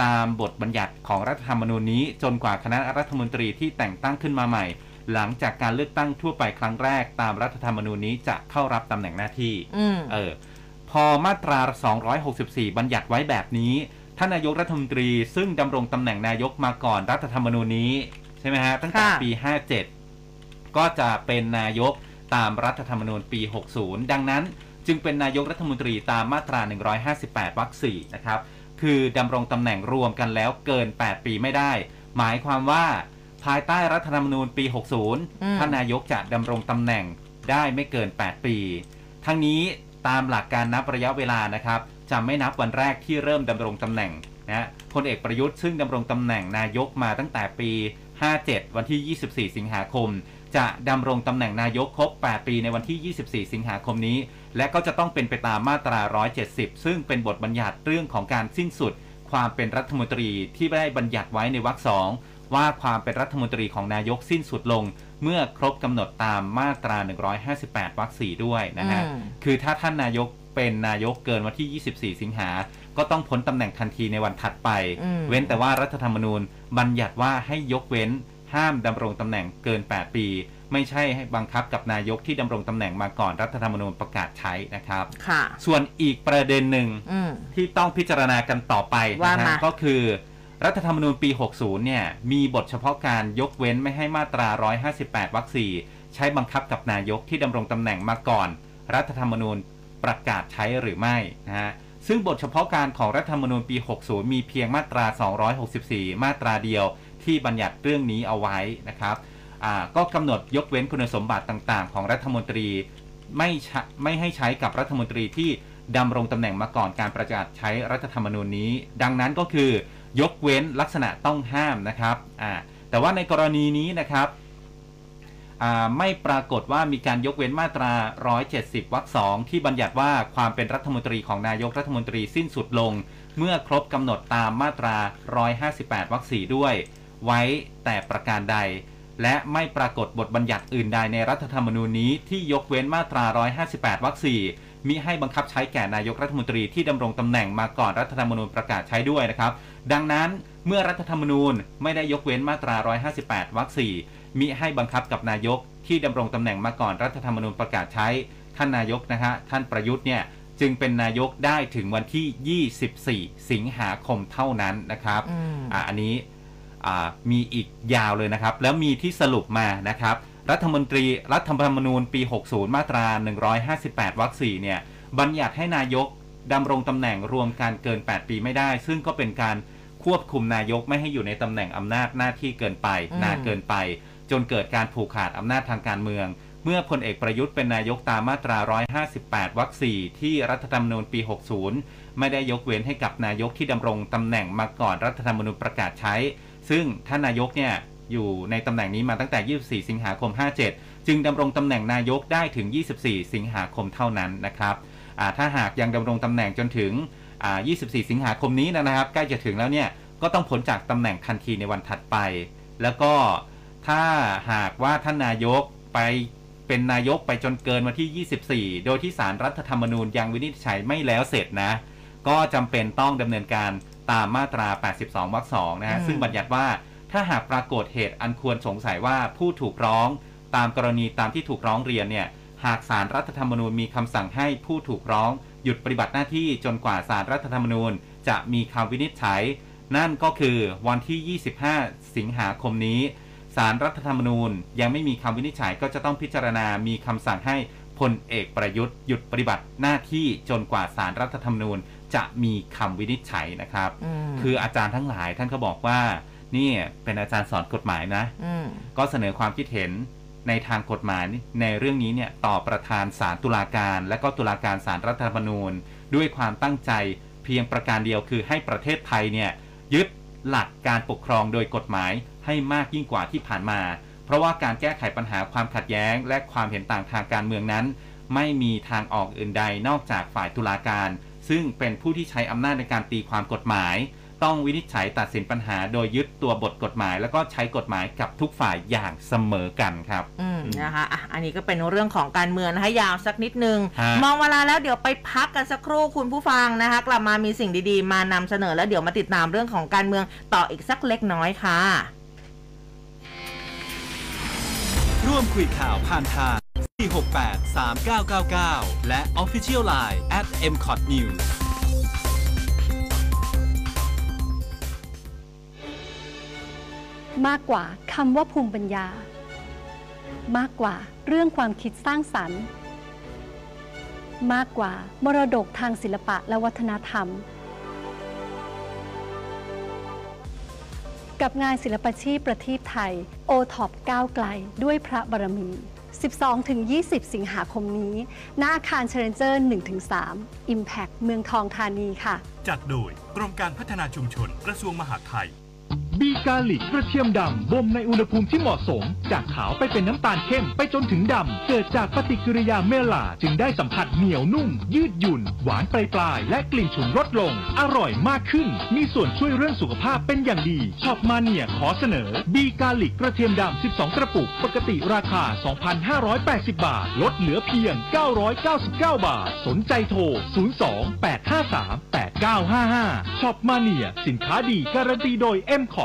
B: ตามบทบัญญัติของรัฐธรรมนูญนี้ จนกว่าคณะรัฐมนตรีที่แต่งตั้งขึ้นมาใหม่ หลังจากการเลือกตั้งทั่วไปครั้งแรกตามรัฐธรรมนูญนี้จะเข้ารับตำแหน่งหน้าที่
A: อืม
B: เออพ อมาตรา 264 บัญญัติไว้แบบนี้ ท่านนายกรัฐมนตรี ซึ่งดำรงตำแหน่งนายกมาก่อนรัฐธรรมนูญนี้ ใช่ไหมฮะ ตั้งแต่
A: ค่ะ
B: ปี 57 ก็จะเป็นนายกตามรัฐธรรมนูญปี 60 ดังนั้นจึงเป็นนายกรัฐมนตรีตามมาตรา 158 วรรค 4 นะครับ คือดำรงตำแหน่งรวมกันแล้วเกิน 8 ปีไม่ได้ หมายความว่าภายใต้รัฐธรรมนูญปี
A: อืม
B: 60 ท่านนายกจะดำรงตำแหน่งได้ไม่เกิน 8 ปี ทั้งนี้ ตามหลักการนับระยะเวลานะครับจะไม่นับวันแรกที่เริ่มดำรงตำแหน่งนะพลเอกประยุทธ์ซึ่งดำรงตำแหน่งนายกมาตั้งแต่ปี 57 วันที่ 24 สิงหาคม จะดำรงตำแหน่งนายกครบ 8 ปีในวันที่ 24 สิงหาคมนี้ และก็จะต้องเป็นไปตามมาตรา 170 ซึ่งเป็นบทบัญญัติเรื่องของการสิ้นสุด ความเป็นรัฐมนตรีที่ได้บัญญัติไว้ในวรรคสองว่าความเป็นรัฐมนตรีของนายกสิ้นสุดลง เมื่อครบกำหนดตามมาตรา 158วรรคสี่ด้วยนะฮะ
A: อืม
B: คือถ้าท่านนายกเป็นนายกเกินวันที่ 24 สิงหา ก็ต้องพ้นตำแหน่งทันทีในวันถัดไป
A: อืม
B: เว้นแต่ว่ารัฐธรรมนูญบัญญัติว่าให้ยกเว้นห้ามดำรงตำแหน่งเกิน 8 ปี ไม่ใช่ให้บังคับกับนายกที่ดำรงตำแหน่งมาก่อนรัฐธรรมนูญประกาศใช้นะครับ
A: ค่ะ
B: ส่วนอีกประเด็นหนึ่ง
A: อืม
B: ที่ต้องพิจารณากันต่อไป
A: ว่า
B: นะ
A: มา
B: ฮะก็คือ รัฐธรรมนูญปี 60 เนี่ย มีบทเฉพาะการยกเว้นไม่ให้มาตรา 158 วรรคสี่ใช้บังคับกับนายกที่ดำรงตำแหน่งมาก่อน รัฐธรรมนูญประกาศใช้หรือไม่นะฮะ ซึ่งบทเฉพาะการของรัฐธรรมนูญปี 60 มีเพียงมาตรา 264 มาตราเดียวที่บัญญัติเรื่องนี้เอาไว้นะครับอ่าก็กำหนดยกเว้นคุณสมบัติต่างๆ ของรัฐมนตรีไม่ใช้ไม่ให้ใช้กับรัฐมนตรีที่ดำรงตำแหน่งมาก่อนการประกาศใช้รัฐธรรมนูญนี้ ดังนั้นก็คือ ยกเว้นลักษณะต้องห้ามนะครับอ่าแต่ว่าในกรณีนี้นะครับไม่ปรากฏว่ามีการยกเว้นมาตรา 170 วรรคสองที่บัญญัติว่าความเป็นรัฐมนตรีของนายกรัฐมนตรีสิ้นสุดลง เมื่อครบกำหนดตามมาตรา 158 วรรคสี่ด้วย ไว้แต่ประการใด และไม่ปรากฏบทบัญญัติอื่นใดในรัฐธรรมนูญนี้ที่ยกเว้นมาตรา 158 วรรคสี่มิให้บังคับใช้แก่นายกรัฐมนตรีที่ดำรงตำแหน่งมาก่อนรัฐธรรมนูญประกาศใช้ด้วยนะครับ ดังนั้นเมื่อรัฐธรรมนูญไม่ได้ยกเว้นมาตรา 158 วรรคสี่มิให้บังคับกับนายกที่ดำรงตำแหน่งมาก่อนรัฐธรรมนูญประกาศใช้ ท่านนายกนะฮะท่านประยุทธ์เนี่ยจึงเป็นนายกได้ถึงวันที่ 24 สิงหาคมเท่านั้นนะครับ
A: อืม
B: อ่าอันนี้อ่ามีอีกยาวเลยนะครับ แล้วมีที่สรุปมานะครับ รัฐมนตรีรัฐธรรมนูญปี 60 มาตรา 158 วรรค 4 เนี่ยบัญญัติให้นายกดำรงตำแหน่งรวมกันเกิน 8 ปีไม่ได้ ซึ่งก็เป็นการ ควบคุมนายกไม่ให้อยู่ในตำแหน่งอำนาจหน้าที่เกินไป
A: อืม
B: นานเกินไป จนเกิดการผูกขาดอำนาจทางการเมือง เมื่อพลเอกประยุทธ์เป็นนายกตามมาตรา 158 วรรค 4 ที่รัฐธรรมนูญปี 60 ไม่ได้ยกเว้นให้กับนายกที่ดำรงตำแหน่งมาก่อนรัฐธรรมนูญประกาศใช้ ซึ่งท่านนายกเนี่ยอยู่ในตำแหน่งนี้มาตั้งแต่ 24 สิงหาคม 57 จึงดำรงตำแหน่งนายกได้ถึง 24 สิงหาคมเท่านั้นนะครับอ่าถ้าหากยังดำรงตำแหน่งจนถึงอ่า 24 สิงหาคมนี้นะครับ ใกล้จะถึงแล้วเนี่ยก็ต้องพ้นจากตำแหน่งทันทีในวันถัดไป แล้วก็ถ้าหากว่าท่านนายกไปเป็นนายกไปจนเกินวันที่ 24 โดยที่สารรัฐธรรมนูญยังวินิจฉัยไม่แล้วเสร็จนะ ก็จำเป็นต้องดำเนินการตามมาตรา 82 วรรคสองนะฮะ
A: อืม
B: ซึ่งบัญญัติว่าถ้าหากปรากฏเหตุอันควรสงสัยว่าผู้ถูกร้องตามกรณีตามที่ถูกร้องเรียนเนี่ย หากสารรัฐธรรมนูญมีคำสั่งให้ผู้ถูกร้อง หยุดปฏิบัติหน้าที่จนกว่าสารรัฐธรรมนูญ จะมีคำวินิจฉัย นั่นก็คือวันที่ 25 สิงหาคมนี้สารรัฐธรรมนูญยังไม่มีคำวินิจฉัยก็จะต้องพิจารณามีคำสั่งให้พลเอกประยุทธ์หยุดปฏิบัติหน้าที่จนกว่าสารรัฐธรรมนูญจะมีคำวินิจฉัยนะครับ
A: อืม
B: คืออาจารย์ทั้งหลายท่านก็บอกว่า นี่เป็นอาจารย์สอนกฎหมายนะ
A: อืม
B: ก็เสนอความคิดเห็น ในทางกฎหมายในเรื่องนี้เนี่ยต่อประธานศาลตุลาการ และก็ตุลาการศาลรัฐธรรมนูญ ด้วยความตั้งใจเพียงประการเดียวคือให้ประเทศไทยเนี่ยยึดหลักการปกครองโดยกฎหมายให้มากยิ่งกว่าที่ผ่านมา เพราะว่าการแก้ไขปัญหาความขัดแย้ง และความเห็นต่างทางการเมืองนั้น ไม่มีทางออกอื่นใดนอกจากฝ่ายตุลาการ ซึ่งเป็นผู้ที่ใช้อำนาจในการตีความกฎหมาย ต้องวินิจฉัยตัดสินปัญหาโดยยึดตัวบทกฎหมาย แล้วก็ใช้กฎหมายกับทุกฝ่ายอย่างเสมอกันครับ
A: อืมนะคะอะอันนี้ก็เป็นเรื่องของการเมืองนะคะยาวสักนิดนึง
B: ฮะ
A: มองเวลาแล้วเดี๋ยวไปพักกันสักครู่คุณผู้ฟังนะคะกลับมามีสิ่งดีๆ มานำเสนอแล้วเดี๋ยวมาติดตามเรื่องของการเมืองต่ออีกสักล็กน้อยค่ะ
C: ร่วมคุยข่าวผ่านทาง468 3999 และ Official Line at m
D: มากกว่าคำว่าภูมิปัญญา มากกว่าเรื่องความคิดสร้างสรรค์ มากกว่ามรดกทางศิลปะและวัฒนธรรม กับงานศิลปชีพประทีปไทยโอท็อปก้าวไกลด้วยพระบารมี 12-20 สิงหาคมนี้หน้าอาคารชาเลนเจอร์ 1-3 Impact เมืองทองธานีค่ะ
E: จัดโดยกรมการพัฒนาชุมชนกระทรวงมหาดไทย
F: บีกาลิกกระเทียมดำบ่มในอุณหภูมิที่เหมาะสม จากขาวไปเป็นน้ำตาลเข้มไปจนถึงดำ เกิดจากปฏิกิริยาเมลาจึงได้สัมผัสเหนียวนุ่ม ยืดหยุ่น หวานปลายปลายและกลิ่นฉุนลดลง อร่อยมากขึ้น มีส่วนช่วยเรื่องสุขภาพเป็นอย่างดีช็อปมาเนียขอเสนอบีกาลิกกระเทียมดำ 12 กระปุก ปกติราคา 2,580 บาท ลดเหลือเพียง 999 บาท สนใจโทร 02-853-8955ช็อปมาเนียสินค้าดีการันตีโดย m c o t
G: ร้อ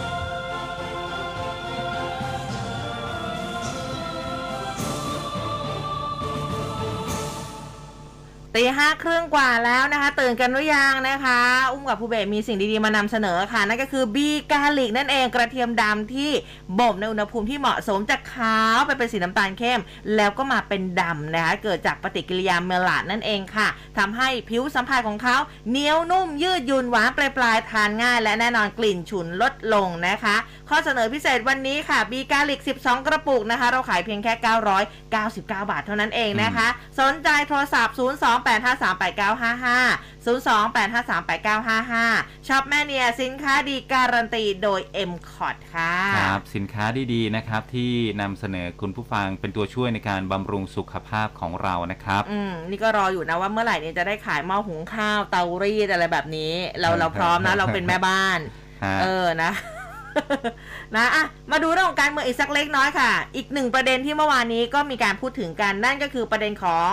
A: ตีห้าครึ่งกว่าแล้วนะคะ ตื่นกันหรือยังนะคะ อุ้มกับผู้เบสมีสิ่งดีๆ มานำเสนอค่ะ นั่นก็คือบีกาลิกนั่นเองกระเทียมดำที่บ่มในอุณหภูมิที่เหมาะสมจากขาวไปเป็นสีน้ำตาลเข้ม แล้วก็มาเป็นดำนะคะ เกิดจากปฏิกิริยาเมลาดนั่นเองค่ะทำให้ผิวสัมผัสของเขาเหนียวนุ่มยืดหยุ่นหวานปลายๆทานง่าย และแน่นอนกลิ่นฉุนลดลงนะคะ ข้อเสนอพิเศษวันนี้ค่ะบีกาลิก 12 กระปุกนะคะ เราขายเพียงแค่ 999 บาทเท่านั้นเองนะคะ สนใจโทรศัพท์ 028538955 028538955ช็อปมาเนียสินค้าดีการันตีโดย m c o t ค่ะ
B: ครับสินค้าดีๆนะครับที่นำเสนอคุณผู้ฟังเป็นตัวช่วยในการบำรุงสุขภาพของเรานะครับ
A: อืมนี่ก็รออยู่นะว่าเมื่อไหร่เนี่ยจะได้ขายหม้อหุงข้าวเตารีดอะไรแบบนี้ เราเราพร้อมนะเราเป็นแม่บ้าน
B: ฮะ
A: เออนะ นะอะมาดูเรื่องของการเมืองอีกสักเล็กน้อยค่ะ อีกหนึ่งประเด็นที่เมื่อวานนี้ก็มีการพูดถึงกันนั่นก็คือประเด็นของ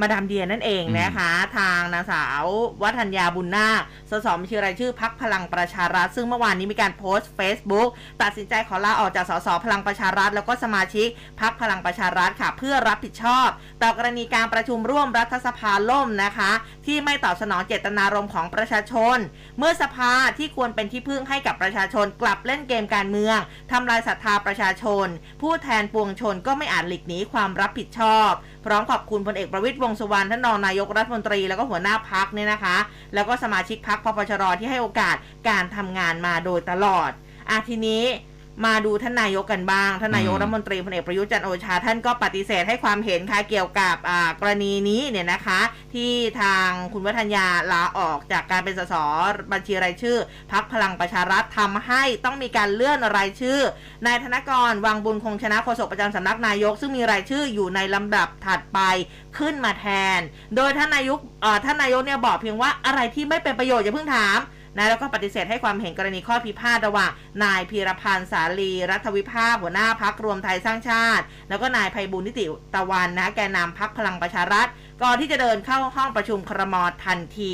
A: มาดามเดียนั่นเองนะคะ ทางนางสาววัฒนยาบุญนาคสสบัญชีรายชื่อพักพลังประชารัฐ ซึ่งเมื่อวานนี้มีการโพสต์ Facebook ตัดสินใจขอลาออกจากสสพลังประชารัฐ แล้วก็สมาชิกพักพลังประชารัฐค่ะ เพื่อรับผิดชอบ ต่อกรณีการประชุมร่วมรัฐสภาล่มนะคะ ที่ไม่ตอบสนองเจตนารมณ์ของประชาชน เมื่อสภาที่ควรเป็นที่พึ่งให้กับประชาชนกลับเล่นเกมการเมืองทำลายศรัทธาประชาชน ผู้แทนปวงชนก็ไม่อาจหลีกหนีความรับผิดชอบ พร้อมขอบคุณพลเอกประวิตยวงสุวรรณท่านรองนายกรัฐมนตรีแล้วก็หัวหน้าพักเนี่ยนะคะ แล้วก็สมาชิกพักพปชรที่ให้โอกาสการทำงานมาโดยตลอดอะทีนี้ มาดูท่านนายกกันบ้าง ท่านนายก
B: อืม
A: รัฐมนตรีพลเอกประยุทธ์จันทร์โอชา ท่านก็ปฏิเสธให้ความเห็นค่ะเกี่ยวกับอ่ากรณีนี้เนี่ยนะคะ ที่ทางคุณวัฒนยาลาออกจากการเป็นสสบัญชีรายชื่อพักพลังประชารัฐทำให้ต้องมีการเลื่อนรายชื่อนายธนกรวังบุญคงชนะโฆษกประจำสำนักนายก ซึ่งมีรายชื่ออยู่ในลำดับถัดไปขึ้นมาแทน โดยท่านนายกเอ่อท่านนายกเนี่ยบอกเพียงว่าอะไรที่ไม่เป็นประโยชน์อย่าเพิ่งถาม นะแล้วก็ปฏิเสธให้ความเห็นกรณีข้อพิพาทระหว่างนายพีรพันธ์สาลี รัฐวิภาคหัวหน้าพักรวมไทยสร้างชาติ แล้วก็นายภัยบุญนิติตะวันนะแกนนำพักพลังประชารัฐ ก่อนที่จะเดินเข้าห้องประชุมครมทันที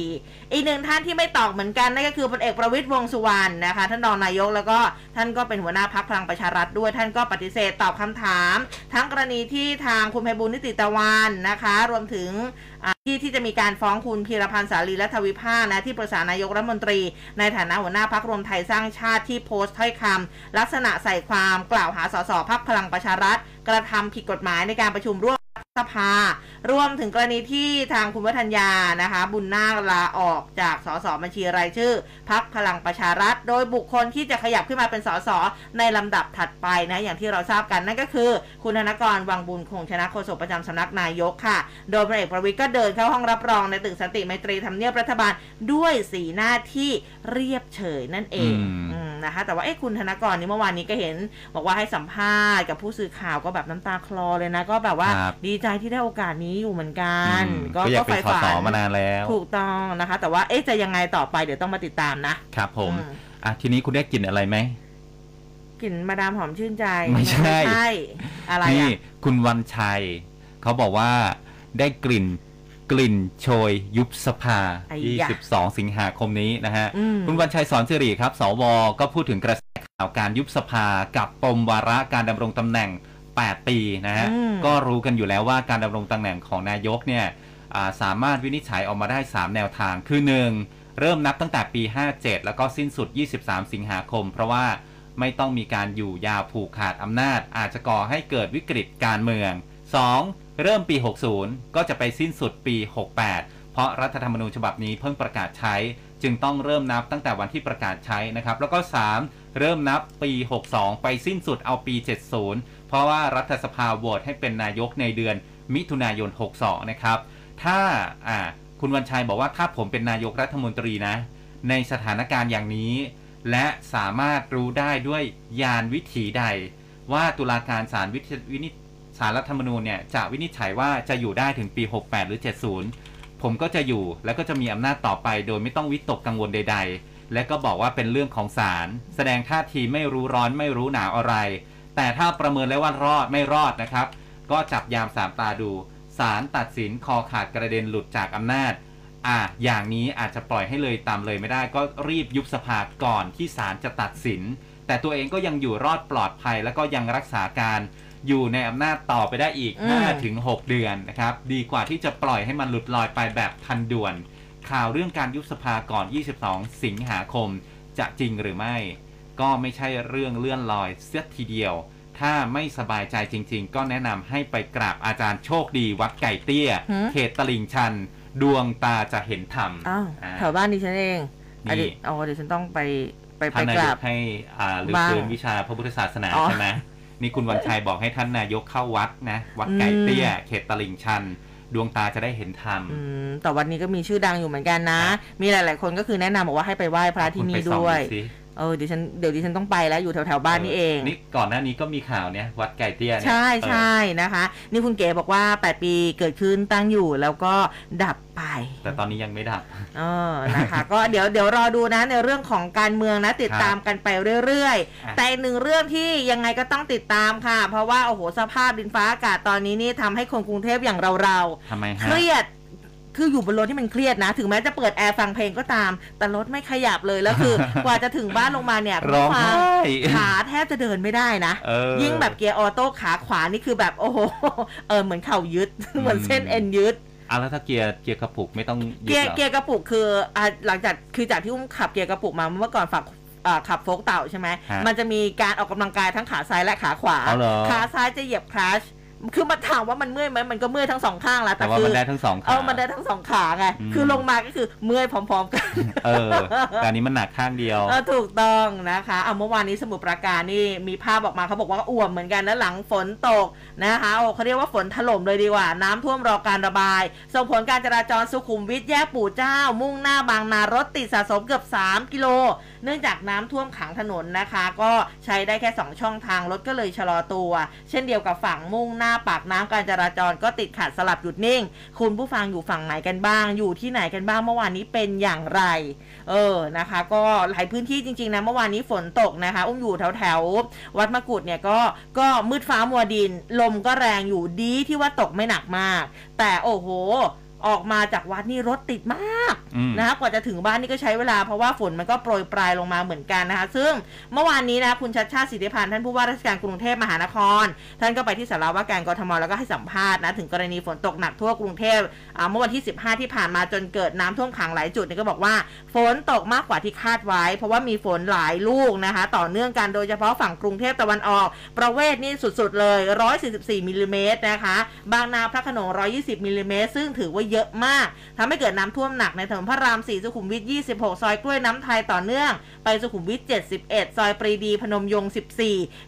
A: อีกหนึ่งท่านที่ไม่ตอบเหมือนกันนั่นก็คือพลเอกประวิตยวงสุวรรณนะคะท่านรองนายกแล้วก็ท่านก็เป็นหัวหน้าพักพลังประชารัฐด้วย ท่านก็ปฏิเสธตอบคำถาม ทั้งกรณีที่ทางคุณภัยบุญนิติตะวันนะคะ รวมถึงที่ที่จะมีการฟ้องคุณพีรพันธ์สาลีและทวิภานะที่ปรึกษานายกรัฐมนตรี ในฐานะหัวหน้าพักรวมไทยสร้างชาติที่โพสต์ถ้อยคำลักษณะใส่ความกล่าวหาสสพักพลังประชารัฐ กระทำผิดกฎหมายในการประชุมร่วม สภารวมถึงกรณีที่ทางคุณวัฒนยานะคะ บุญนาคลาออกจากสสบัญชีรายชื่อ พักพลังประชารัฐ โดยบุคคลที่จะขยับขึ้นมาเป็นสสในลำดับถัดไปนะอย่างที่เราทราบกันนั่นก็คือ คุณธนกรวังบุญคงชนะโฆษกประจำสำนักนายกค่ะ โดยพลเอกประวิตยก็เดินเข้าห้องรับรองในตึกสันติไมตรีทำเนียบรัฐบาลด้วยสีหน้าที่เรียบเฉยนั่นเอง
B: อืม
A: อืมนะคะแต่ว่าเอ้คุณธนกรนี่เมื่อวานนี้ก็เห็น บอกว่าให้สัมภาษณ์กับผู้สื่อข่าวก็แบบน้ำตาคลอเลยนะก็แบบว่า
B: ครับ
A: ดีใจที่ได้โอกาสนี้อยู่เหมือนกัน
B: อืมก็อยากเป็นส
A: ใฝ่
B: ส
A: ฝั
B: มานานแล้ว
A: ถูกต้องนะคะ แต่ว่าเอ๊ะจะยังไงต่อไปเดี๋ยวต้องมาติดตามนะครับ
B: ผม
A: อืม
B: อะทีนี้คุณได้กลิ่นอะไรไหม
A: กลิ่นมาดามหอมชื่นใจ
B: ไม่ใช่
A: อะไร
B: นี่
A: อะ
B: คุณวันชัย เขาบอกว่าได้กลิ่นกลิ่นโชยยุบสภา
A: ไอ้ยะ
B: 22 สิงหาคมนี้นะฮะ
A: อืม
B: คุณวันชัยสอนสิริครับ สว ก็พูดถึงกระแสข่าวการยุบสภากับปมวาระการดำรงตำแหน่ง 8 ปีนะฮะ
A: อืม
B: ก็รู้กันอยู่แล้วว่าการดำรงตำแหน่งของนายกเนี่ยอ่าสามารถวินิจฉัยออกมาได้ 3 แนวทาง คือ 1. เริ่มนับตั้งแต่ปี 57 แล้วก็สิ้นสุด 23 สิงหาคม เพราะว่าไม่ต้องมีการอยู่ยาวผูกขาดอำนาจ อาจจะก่อให้เกิดวิกฤตการเมือง 2. เริ่มปี 60 ก็จะไปสิ้นสุดปี 68 เพราะรัฐธรรมนูญฉบับนี้เพิ่งประกาศใช้ จึงต้องเริ่มนับตั้งแต่วันที่ประกาศใช้นะครับ แล้วก็ 3. เริ่มนับปี 62 ไปสิ้นสุดเอาปี 70 เพราะว่ารัฐสภาโหวตให้เป็นนายกในเดือนมิถุนายน 62 นะครับ ถ้าอ่าคุณวันชัยบอกว่าถ้าผมเป็นนายกรัฐมนตรีนะ ในสถานการณ์อย่างนี้ และสามารถรู้ได้ด้วยยานวิถีใด ว่าตุลาการศาลวินิจวินิจศาลรัฐธรรมนูญเนี่ยจะวินิจฉัยว่าจะอยู่ได้ถึงปี 68 หรือ 70 ผมก็จะอยู่แล้วก็จะมีอำนาจต่อไป โดยไม่ต้องวิตกกังวลใด ๆ และก็บอกว่าเป็นเรื่องของศาลแสดงท่าทีไม่รู้ร้อนไม่รู้หนาวอะไร แต่ถ้าประเมินแล้วว่ารอดไม่รอดนะครับ ก็จับยามสามตาดูศาลตัดสินคอขาดกระเด็นหลุดจากอำนาจอะอย่างนี้อาจจะปล่อยให้เลยตามเลยไม่ได้ ก็รีบยุบสภาก่อนที่ศาลจะตัดสิน แต่ตัวเองก็ยังอยู่รอดปลอดภัย แล้วก็ยังรักษาการอยู่ในอำนาจต่อไปได้อีก
A: อืม
B: 5ถึง6เดือนนะครับ ดีกว่าที่จะปล่อยให้มันหลุดลอยไปแบบทันด่วน ข่าวเรื่องการยุบสภาก่อน 22 สิงหาคมจะจริงหรือไม่ ก็ไม่ใช่เรื่องเลื่อนลอยเสียทีเดียว ถ้าไม่สบายใจจริง ๆ ก็แนะนำให้ไปกราบอาจารย์โชคดีวัดไก่เตี้ย
A: หือ
B: เขตตลิ่งชัน ดวงตาจะเห็นธรรม
A: อ้าว
B: อ่า
A: แถวบ้านดิฉันเอง
B: นี่
A: อดีตอ๋อเดี๋ยวฉันต้องไปไปไป
B: ท่านนากย
A: รากบ
B: ให้อ่าหรือ
A: บ้าง
B: คืนวิชาพระพุทธศาสนา
A: อ๋อ
B: ใช่ไหมนี่คุณวันชัยบอกให้ท่านนายกเข้าวัดนะ วัดไก่
A: อืม
B: เตี้ยเขตตลิ่งชัน ดวงตาจะได้เห็นธรรม
A: อืมแต่วันนี้ก็มีชื่อดังอยู่เหมือนกันนะ
B: ครับ
A: มีหลาย ๆ คนก็คือแนะนำบอกว่าให้ไปไหว้พระที่นี่
B: คุณไปส่อง
A: ด้วย
B: สิ
A: เออเดี๋ยวฉันเดี๋ยวดิฉันต้องไปแล้วอยู่แถวแถวๆบ้านนี่เอง
B: นี่ก่อนหน้านี้ก็มีข่าวเนี่ยวัดไก่เตี้ยเนี่ย
A: ใช่
B: เออ
A: ใช่นะคะ นี่คุณเก๋บอกว่า 8 ปีเกิดขึ้นตั้งอยู่แล้วก็ดับไป
B: แต่ตอนนี้ยังไม่ดับ
A: เออนะคะ ก็เดี๋ยวเดี๋ยวรอดูนะในเรื่องของการเมืองนะติดตามกันไปเรื่อย
B: อะ
A: ๆแต่อีกหนึ่งเรื่องที่ยังไงก็ต้องติดตามค่ะ เพราะว่าโอ้โหสภาพดินฟ้าอากาศตอนนี้นี่ทำให้คนกรุงเทพอย่างเราเราๆ
B: ทำไม
A: เค
B: ฮะ
A: รียด คืออยู่บนรถที่มันเครียดนะ ถึงแม้จะเปิดแอร์ฟังเพลงก็ตาม แต่รถไม่ขยับเลยแล้วคือ กว่าจะถึงบ้านลงมาเนี่ย
B: ร้อง
A: คุณ
B: ไห้
A: ผู้ฟังขาแทบจะเดินไม่ได้นะ
B: เออ
A: ยิ่งแบบเกียร์ออโต้ขาขวานี่คือแบบโอ้โหเออเหมือนเข่ายึดเหมือนเส้นเอ็นยึด
B: อะแล้วถ้าเกียร์เกียร์กระปุกไม่ต้องยึด
A: เกียร์
B: หรอ
A: เกียร์กระปุกคืออะหลังจากคือจากที่อุ้มขับเกียร์กระปุกมาเมื่อก่อนฝักอ่าขับโฟกเต่าใช่ไหม
B: ฮะ
A: มันจะมีการออกกำลังกายทั้งขาซ้ายและขาขวา
B: อ๋อเหรอ
A: ขาซ้ายจะเหยียบคลัช คือมาถามว่ามันเมื่อยไหมมันก็เมื่อยทั้งสองข้างแหล้ว
B: แต่
A: แต่
B: ว่า
A: คื
B: มัน
A: อ
B: ได้ทั้งสองขา
A: เออมันได้ทั้งสองขาไง
B: อืม
A: คือลงมาก็คือเมื่อยพร้อมๆกัน
B: เออแต่อันนี้มันหนักข้างเดียว
A: เออถูกต้องนะคะเอาเมื่อวานนี้สมุทรปราการนี่มีภาพออกมาเขาบอกว่าอ่วมเหมือนกันนะหลังฝนตกนะคะโอ้เขาเรียกว่าฝนถล่มเลยดีกว่า น้ำท่วมรอการระบาย ส่งผลการจราจรสุขุมวิทแยกปู่เจ้า มุ่งหน้าบางนารถติดสะสมเกือบ 3 กิโล เนื่องจากน้ำท่วมขังถนนนะคะ ก็ใช้ได้แค่ 2 ช่องทางรถก็เลยชะลอตัว เช่นเดียวกับฝั่งมุ่งหน้าปากน้ำการจราจรก็ติดขัดสลับหยุดนิ่ง คุณผู้ฟังอยู่ฝั่งไหนกันบ้าง อยู่ที่ไหนกันบ้างเมื่อวานนี้เป็นอย่างไร เออนะคะ ก็หลายพื้นที่จริงๆนะเมื่อวานนี้ฝนตกนะคะ อุ้มอยู่แถวแถวๆวัดมะกรูดเนี่ยก็ก็มืดฟ้ามัวดิน ลมก็แรงอยู่ดีที่ว่าตกไม่หนักมาก แต่โอ้โห ออกมาจากวัดนี่รถติดมาก
B: อืม
A: นะคะกว่าจะถึงบ้านนี่ก็ใช้เวลาเพราะว่าฝนมันก็โปรยปลายลงมาเหมือนกันนะคะ ซึ่งเมื่อวานนี้นะคุณชัดชาติสิทธิพันธ์ท่านผู้ว่าราชการกรุงเทพมหานคร ท่านก็ไปที่สาราว่าการกรทมแล้วก็ให้สัมภาษณ์นะถึงกรณีฝนตกหนักทั่วกรุงเทพอ่าเมื่อวันที่ 15 ที่ผ่านมาจนเกิดน้ำท่วมขังหลายจุดเนี่ยก็บอกว่า ฝนตกมากกว่าที่คาดไว้ เพราะว่ามีฝนหลายลูกนะคะ ต่อเนื่องกันโดยเฉพาะฝั่งกรุงเทพตะวันออก ประเวศนี่สุดๆเลย 144มิลลิเมตรนะคะ บางนาพระโขนง120มิลลิเมตรซึ่งถือว่าเยอะมากทำให้เกิดน้ำท่วมหนักในถนนพระราม 4 สุขุมวิท 26 ซอยกล้วยน้ำไทยต่อเนื่อง ไปสุขุมวิท 71 ซอยปรีดี พนมยงค์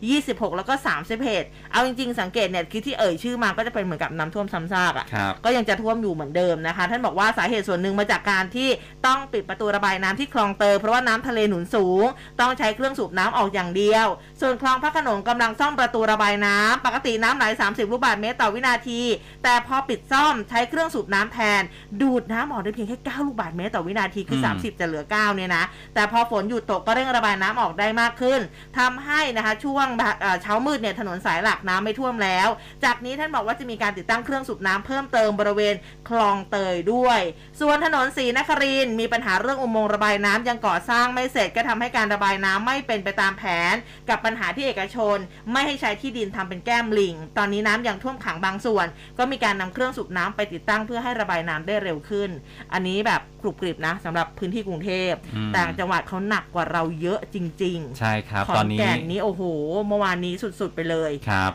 A: 14 26 แล้วก็ 31 เอาจริงๆ สังเกตเนี่ยคือที่เอ่ยชื่อมาก็จะเป็นเหมือนกับน้ำท่วมซ้ำซากอะ
B: ครับ
A: ก็ยังจะท่วมอยู่เหมือนเดิมนะคะ ท่านบอกว่าสาเหตุส่วนหนึ่งมาจากการที่ต้องปิดประตูระบายน้ำที่คลองเตยเพราะว่าน้ำทะเลหนุนสูง ต้องใช้เครื่องสูบน้ำออกอย่างเดียว ส่วนคลองพระโขนงกำลังซ่อมประตูระบายน้ำปกติน้ำไหล 30 ลูกบาศก์เมตรต่อวินาที แต่พอปิดซ่อมใช้เครื่องสูบน้ำแทน ดูดน้ำออกได้เพียงแค่9ลูกบาศก์เมตรต่อวินาทีคือ
B: อืม
A: 30 จะเหลือ 9 เนี่ยนะ แต่พอฝนหยุดตกก็เร่งระบายน้ำออกได้มากขึ้นทำให้นะคะช่วงบ่ายเอ่อเช้ามืดเนี่ยถนนสายหลักน้ำไม่ท่วมแล้ว จากนี้ท่านบอกว่าจะมีการติดตั้งเครื่องสูบน้ำเพิ่มเติมบริเวณคลองเตยด้วย ส่วนถนนศรีนครินทร์มีปัญหาเรื่องอุโมงค์ระบายน้ำยังก่อสร้างไม่เสร็จก็ทำให้การระบายน้ำไม่เป็นไปตามแผน กับปัญหาที่เอกชน ไม่ให้ใช้ที่ดินทำเป็นแก้มลิง ตอนนี้น้ำยังท่วมขังบางส่วน ก็มีการนำเครื่องสูบน้ำไปติดตั้งเพื่อให้ระบายน้ำได้เร็วขึ้น อันนี้แบบกรุบกริบนะสำหรับพื้นที่กรุงเทพ
B: อืม
A: ต่างจังหวัดเขาหนักกว่าเราเยอะจริง
B: ใช่ครับ
A: ๆขอ
B: ตอนนนี้
A: แก่นนี้โอ้โห เมื่อวานนี้สุดๆไปเลย
B: ครับ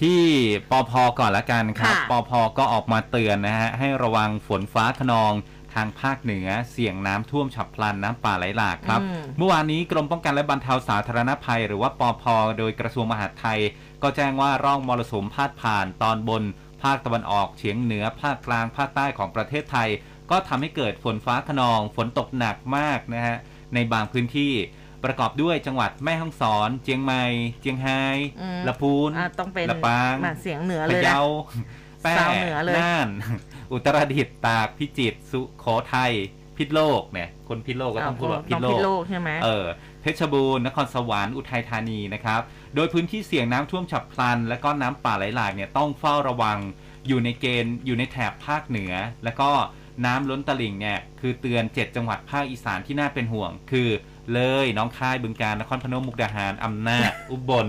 B: ที่ปอพก่อนละกันครับ
A: ค่ะ
B: ปอพก็ออกมาเตือนนะฮะให้ระวังฝนฟ้าขนองทางภาคเหนือเสี่ยงน้ำท่วมฉับพลันน้ำป่าไหลหลากครับ
A: อืม
B: เมื่อวานนี้กรมป้องกันและบรรเทาสาธารณภัย หรือว่าปอพโดยกระทรวงมหาดไทย ก็แจ้งว่าร่องมรสุมพาดผ่านตอนบน ภาคตะวันออกเฉียงเหนือภาคกลางภาคใต้ของประเทศไทย ก็ทำให้เกิดฝนฟ้าขนอง ฝนตกหนักมากนะฮะในบางพื้นที่ประกอบด้วยจังหวัดแม่ฮ่องสอน เจียงใหม่ เจียงไฮ้
A: อืม
B: ลำพูน
A: อะต้องเป็น
B: ลำปาง
A: มาเสียงเหนือ
B: พะ
A: เลยนะ
B: เยาแป้
A: สาวเหนือเลย
B: น่าน อุตรดิตถ์ตากพิจิตรสุโขทัยพิษโลกเนี่ย คนพิษโลกก็ต้องพูดว่าพิษ
A: ต้อง
B: โล
A: พิ
B: ก
A: ษโลกใช่ไหม
B: เออเพชรบูรณ์นครสวรรค์อุทัยธานีนะครับ โดยพื้นที่เสี่ยงน้ำท่วมฉับพลัน และก็น้ำป่าไหลหลากเนี่ยต้องเฝ้าระวังอยู่ในเกณฑ์อยู่ในแถบภาคเหนือ แล้วก็น้ำล้นตลิ่งเนี่ยคือเตือน 7 จังหวัดภาคอีสานที่น่าเป็นห่วง คือเลยหน้องคายบึงกาฬนครพนมมุกดาหารอำนาจอุบล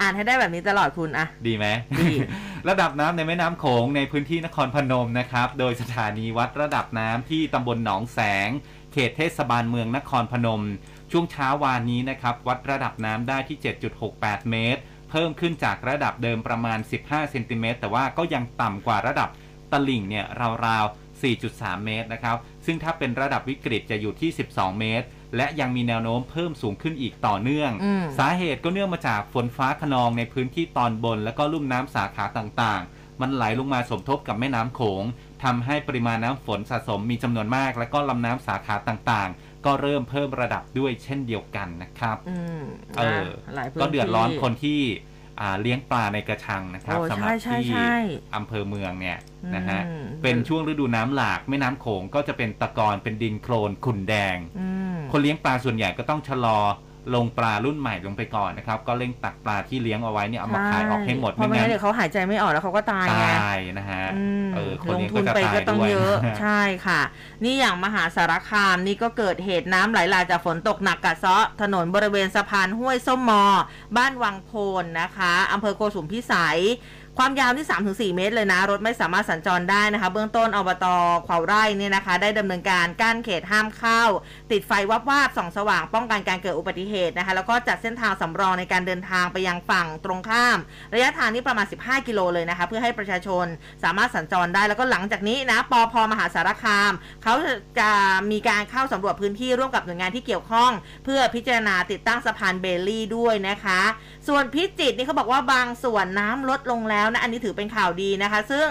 A: อ่านให้ได้แบบนี้ตลอดคุณอะ
B: ดีไหม
A: ดี
B: ระดับน้ำในแม่น้ำโขงในพื้นที่นครพนมนะครับ โดยสถานีวัดระดับน้ำที่ตำบลหนองแสง เขตเทศบาลเมืองนครพนม ช่วงเช้าวานนี้นะครับ วัดระดับน้ำได้ที่ 7.68 เมตร เพิ่มขึ้นจากระดับเดิมประมาณ 15 เซนติเมตร แต่ว่าก็ยังต่ำกว่าระดับตลิ่งเนี่ยราวๆ 4.3 เมตรนะครับ ซึ่งถ้าเป็นระดับวิกฤตจะอยู่ที่ 12 เมตร และยังมีแนวโน้มเพิ่มสูงขึ้นอีกต่อเนื่อง
A: อืม
B: สาเหตุก็เนื่องมาจากฝนฟ้าขนองในพื้นที่ตอนบน และก็ลุ่มน้ำสาขาต่างๆ มันไหลลงมาสมทบกับแม่น้ำโขงทำให้ปริมาณน้ำฝนสะสมมีจำนวนมาก และก็ลำน้ำสาขาต่างๆ ก็เริ่มเพิ่มระดับด้วยเช่นเดียวกันนะครับ
A: อืม
B: เออ
A: หลายพื้น
B: ก็เดือดร้อน
A: ที่
B: คนที่อ่าเลี้ยงปลาในกระชังนะครับ
A: โอ้
B: สำหรับ
A: ใช่ใช่
B: ที่
A: ใช่
B: อำเภอเมืองเนี่ยนะฮะ
A: อืม
B: เป็นช่วงฤดูน้ำหลากแม่น้ำโขงก็จะเป็นตะกอนเป็นดินโคลนขุ่นแดง
A: อืม
B: คนเลี้ยงปลาส่วนใหญ่ก็ต้องชะลอ ลงปลารุ่นใหม่ลงไปก่อนนะครับ ก็เร่งตักปลาที่เลี้ยงเอาไว้เนี่ยเอามาขายออกให้หมด
A: เพราะไม่งั้นเดี๋ยวเขาหายใจไม่ออกแล้วเขาก็ตายไง
B: ตายนะฮะ
A: อืม
B: เออคน
A: ลง
B: เลี้ยง
A: ทุ
B: ก็
A: น
B: จะ
A: ไป
B: ตาย
A: ก็ต้อง
B: ด้วย
A: เยอะใช่ค่ะ นี่อย่างมหาสารคามนี่ก็เกิดเหตุน้ำไหลหลากจากฝนตกหนักกัดเซาะถนนบริเวณสะพานห้วยส้มมอ บ้านวังโพนนะคะอำเภอโกสุมพิสัย ความยาวที่ 3-4 เมตรเลยนะ รถไม่สามารถสัญจรได้นะคะ เบื้องต้นอบตขวาวไร่เนี่ยนะคะ ได้ดำเนินการกั้นเขตห้ามเข้า ติดไฟวับวาบส่องสว่างป้องกันการเกิดอุบัติเหตุนะคะ แล้วก็จัดเส้นทางสำรองในการเดินทางไปยังฝั่งตรงข้าม ระยะทางนี้ประมาณ 15 กิโลเลยนะคะ เพื่อให้ประชาชนสามารถสัญจรได้ แล้วก็หลังจากนี้นะปอพมหาสารคาม เขาจะมีการเข้าสำรวจพื้นที่ร่วมกับหน่วยงานที่เกี่ยวข้อง เพื่อพิจารณาติดตั้งสะพานเบลลี่ด้วยนะคะ ส่วนพิจิตรนี่เขาบอกว่าบางส่วนน้ำลดลงแล้วนะอันนี้ถือเป็นข่าวดีนะคะ ซึ่ง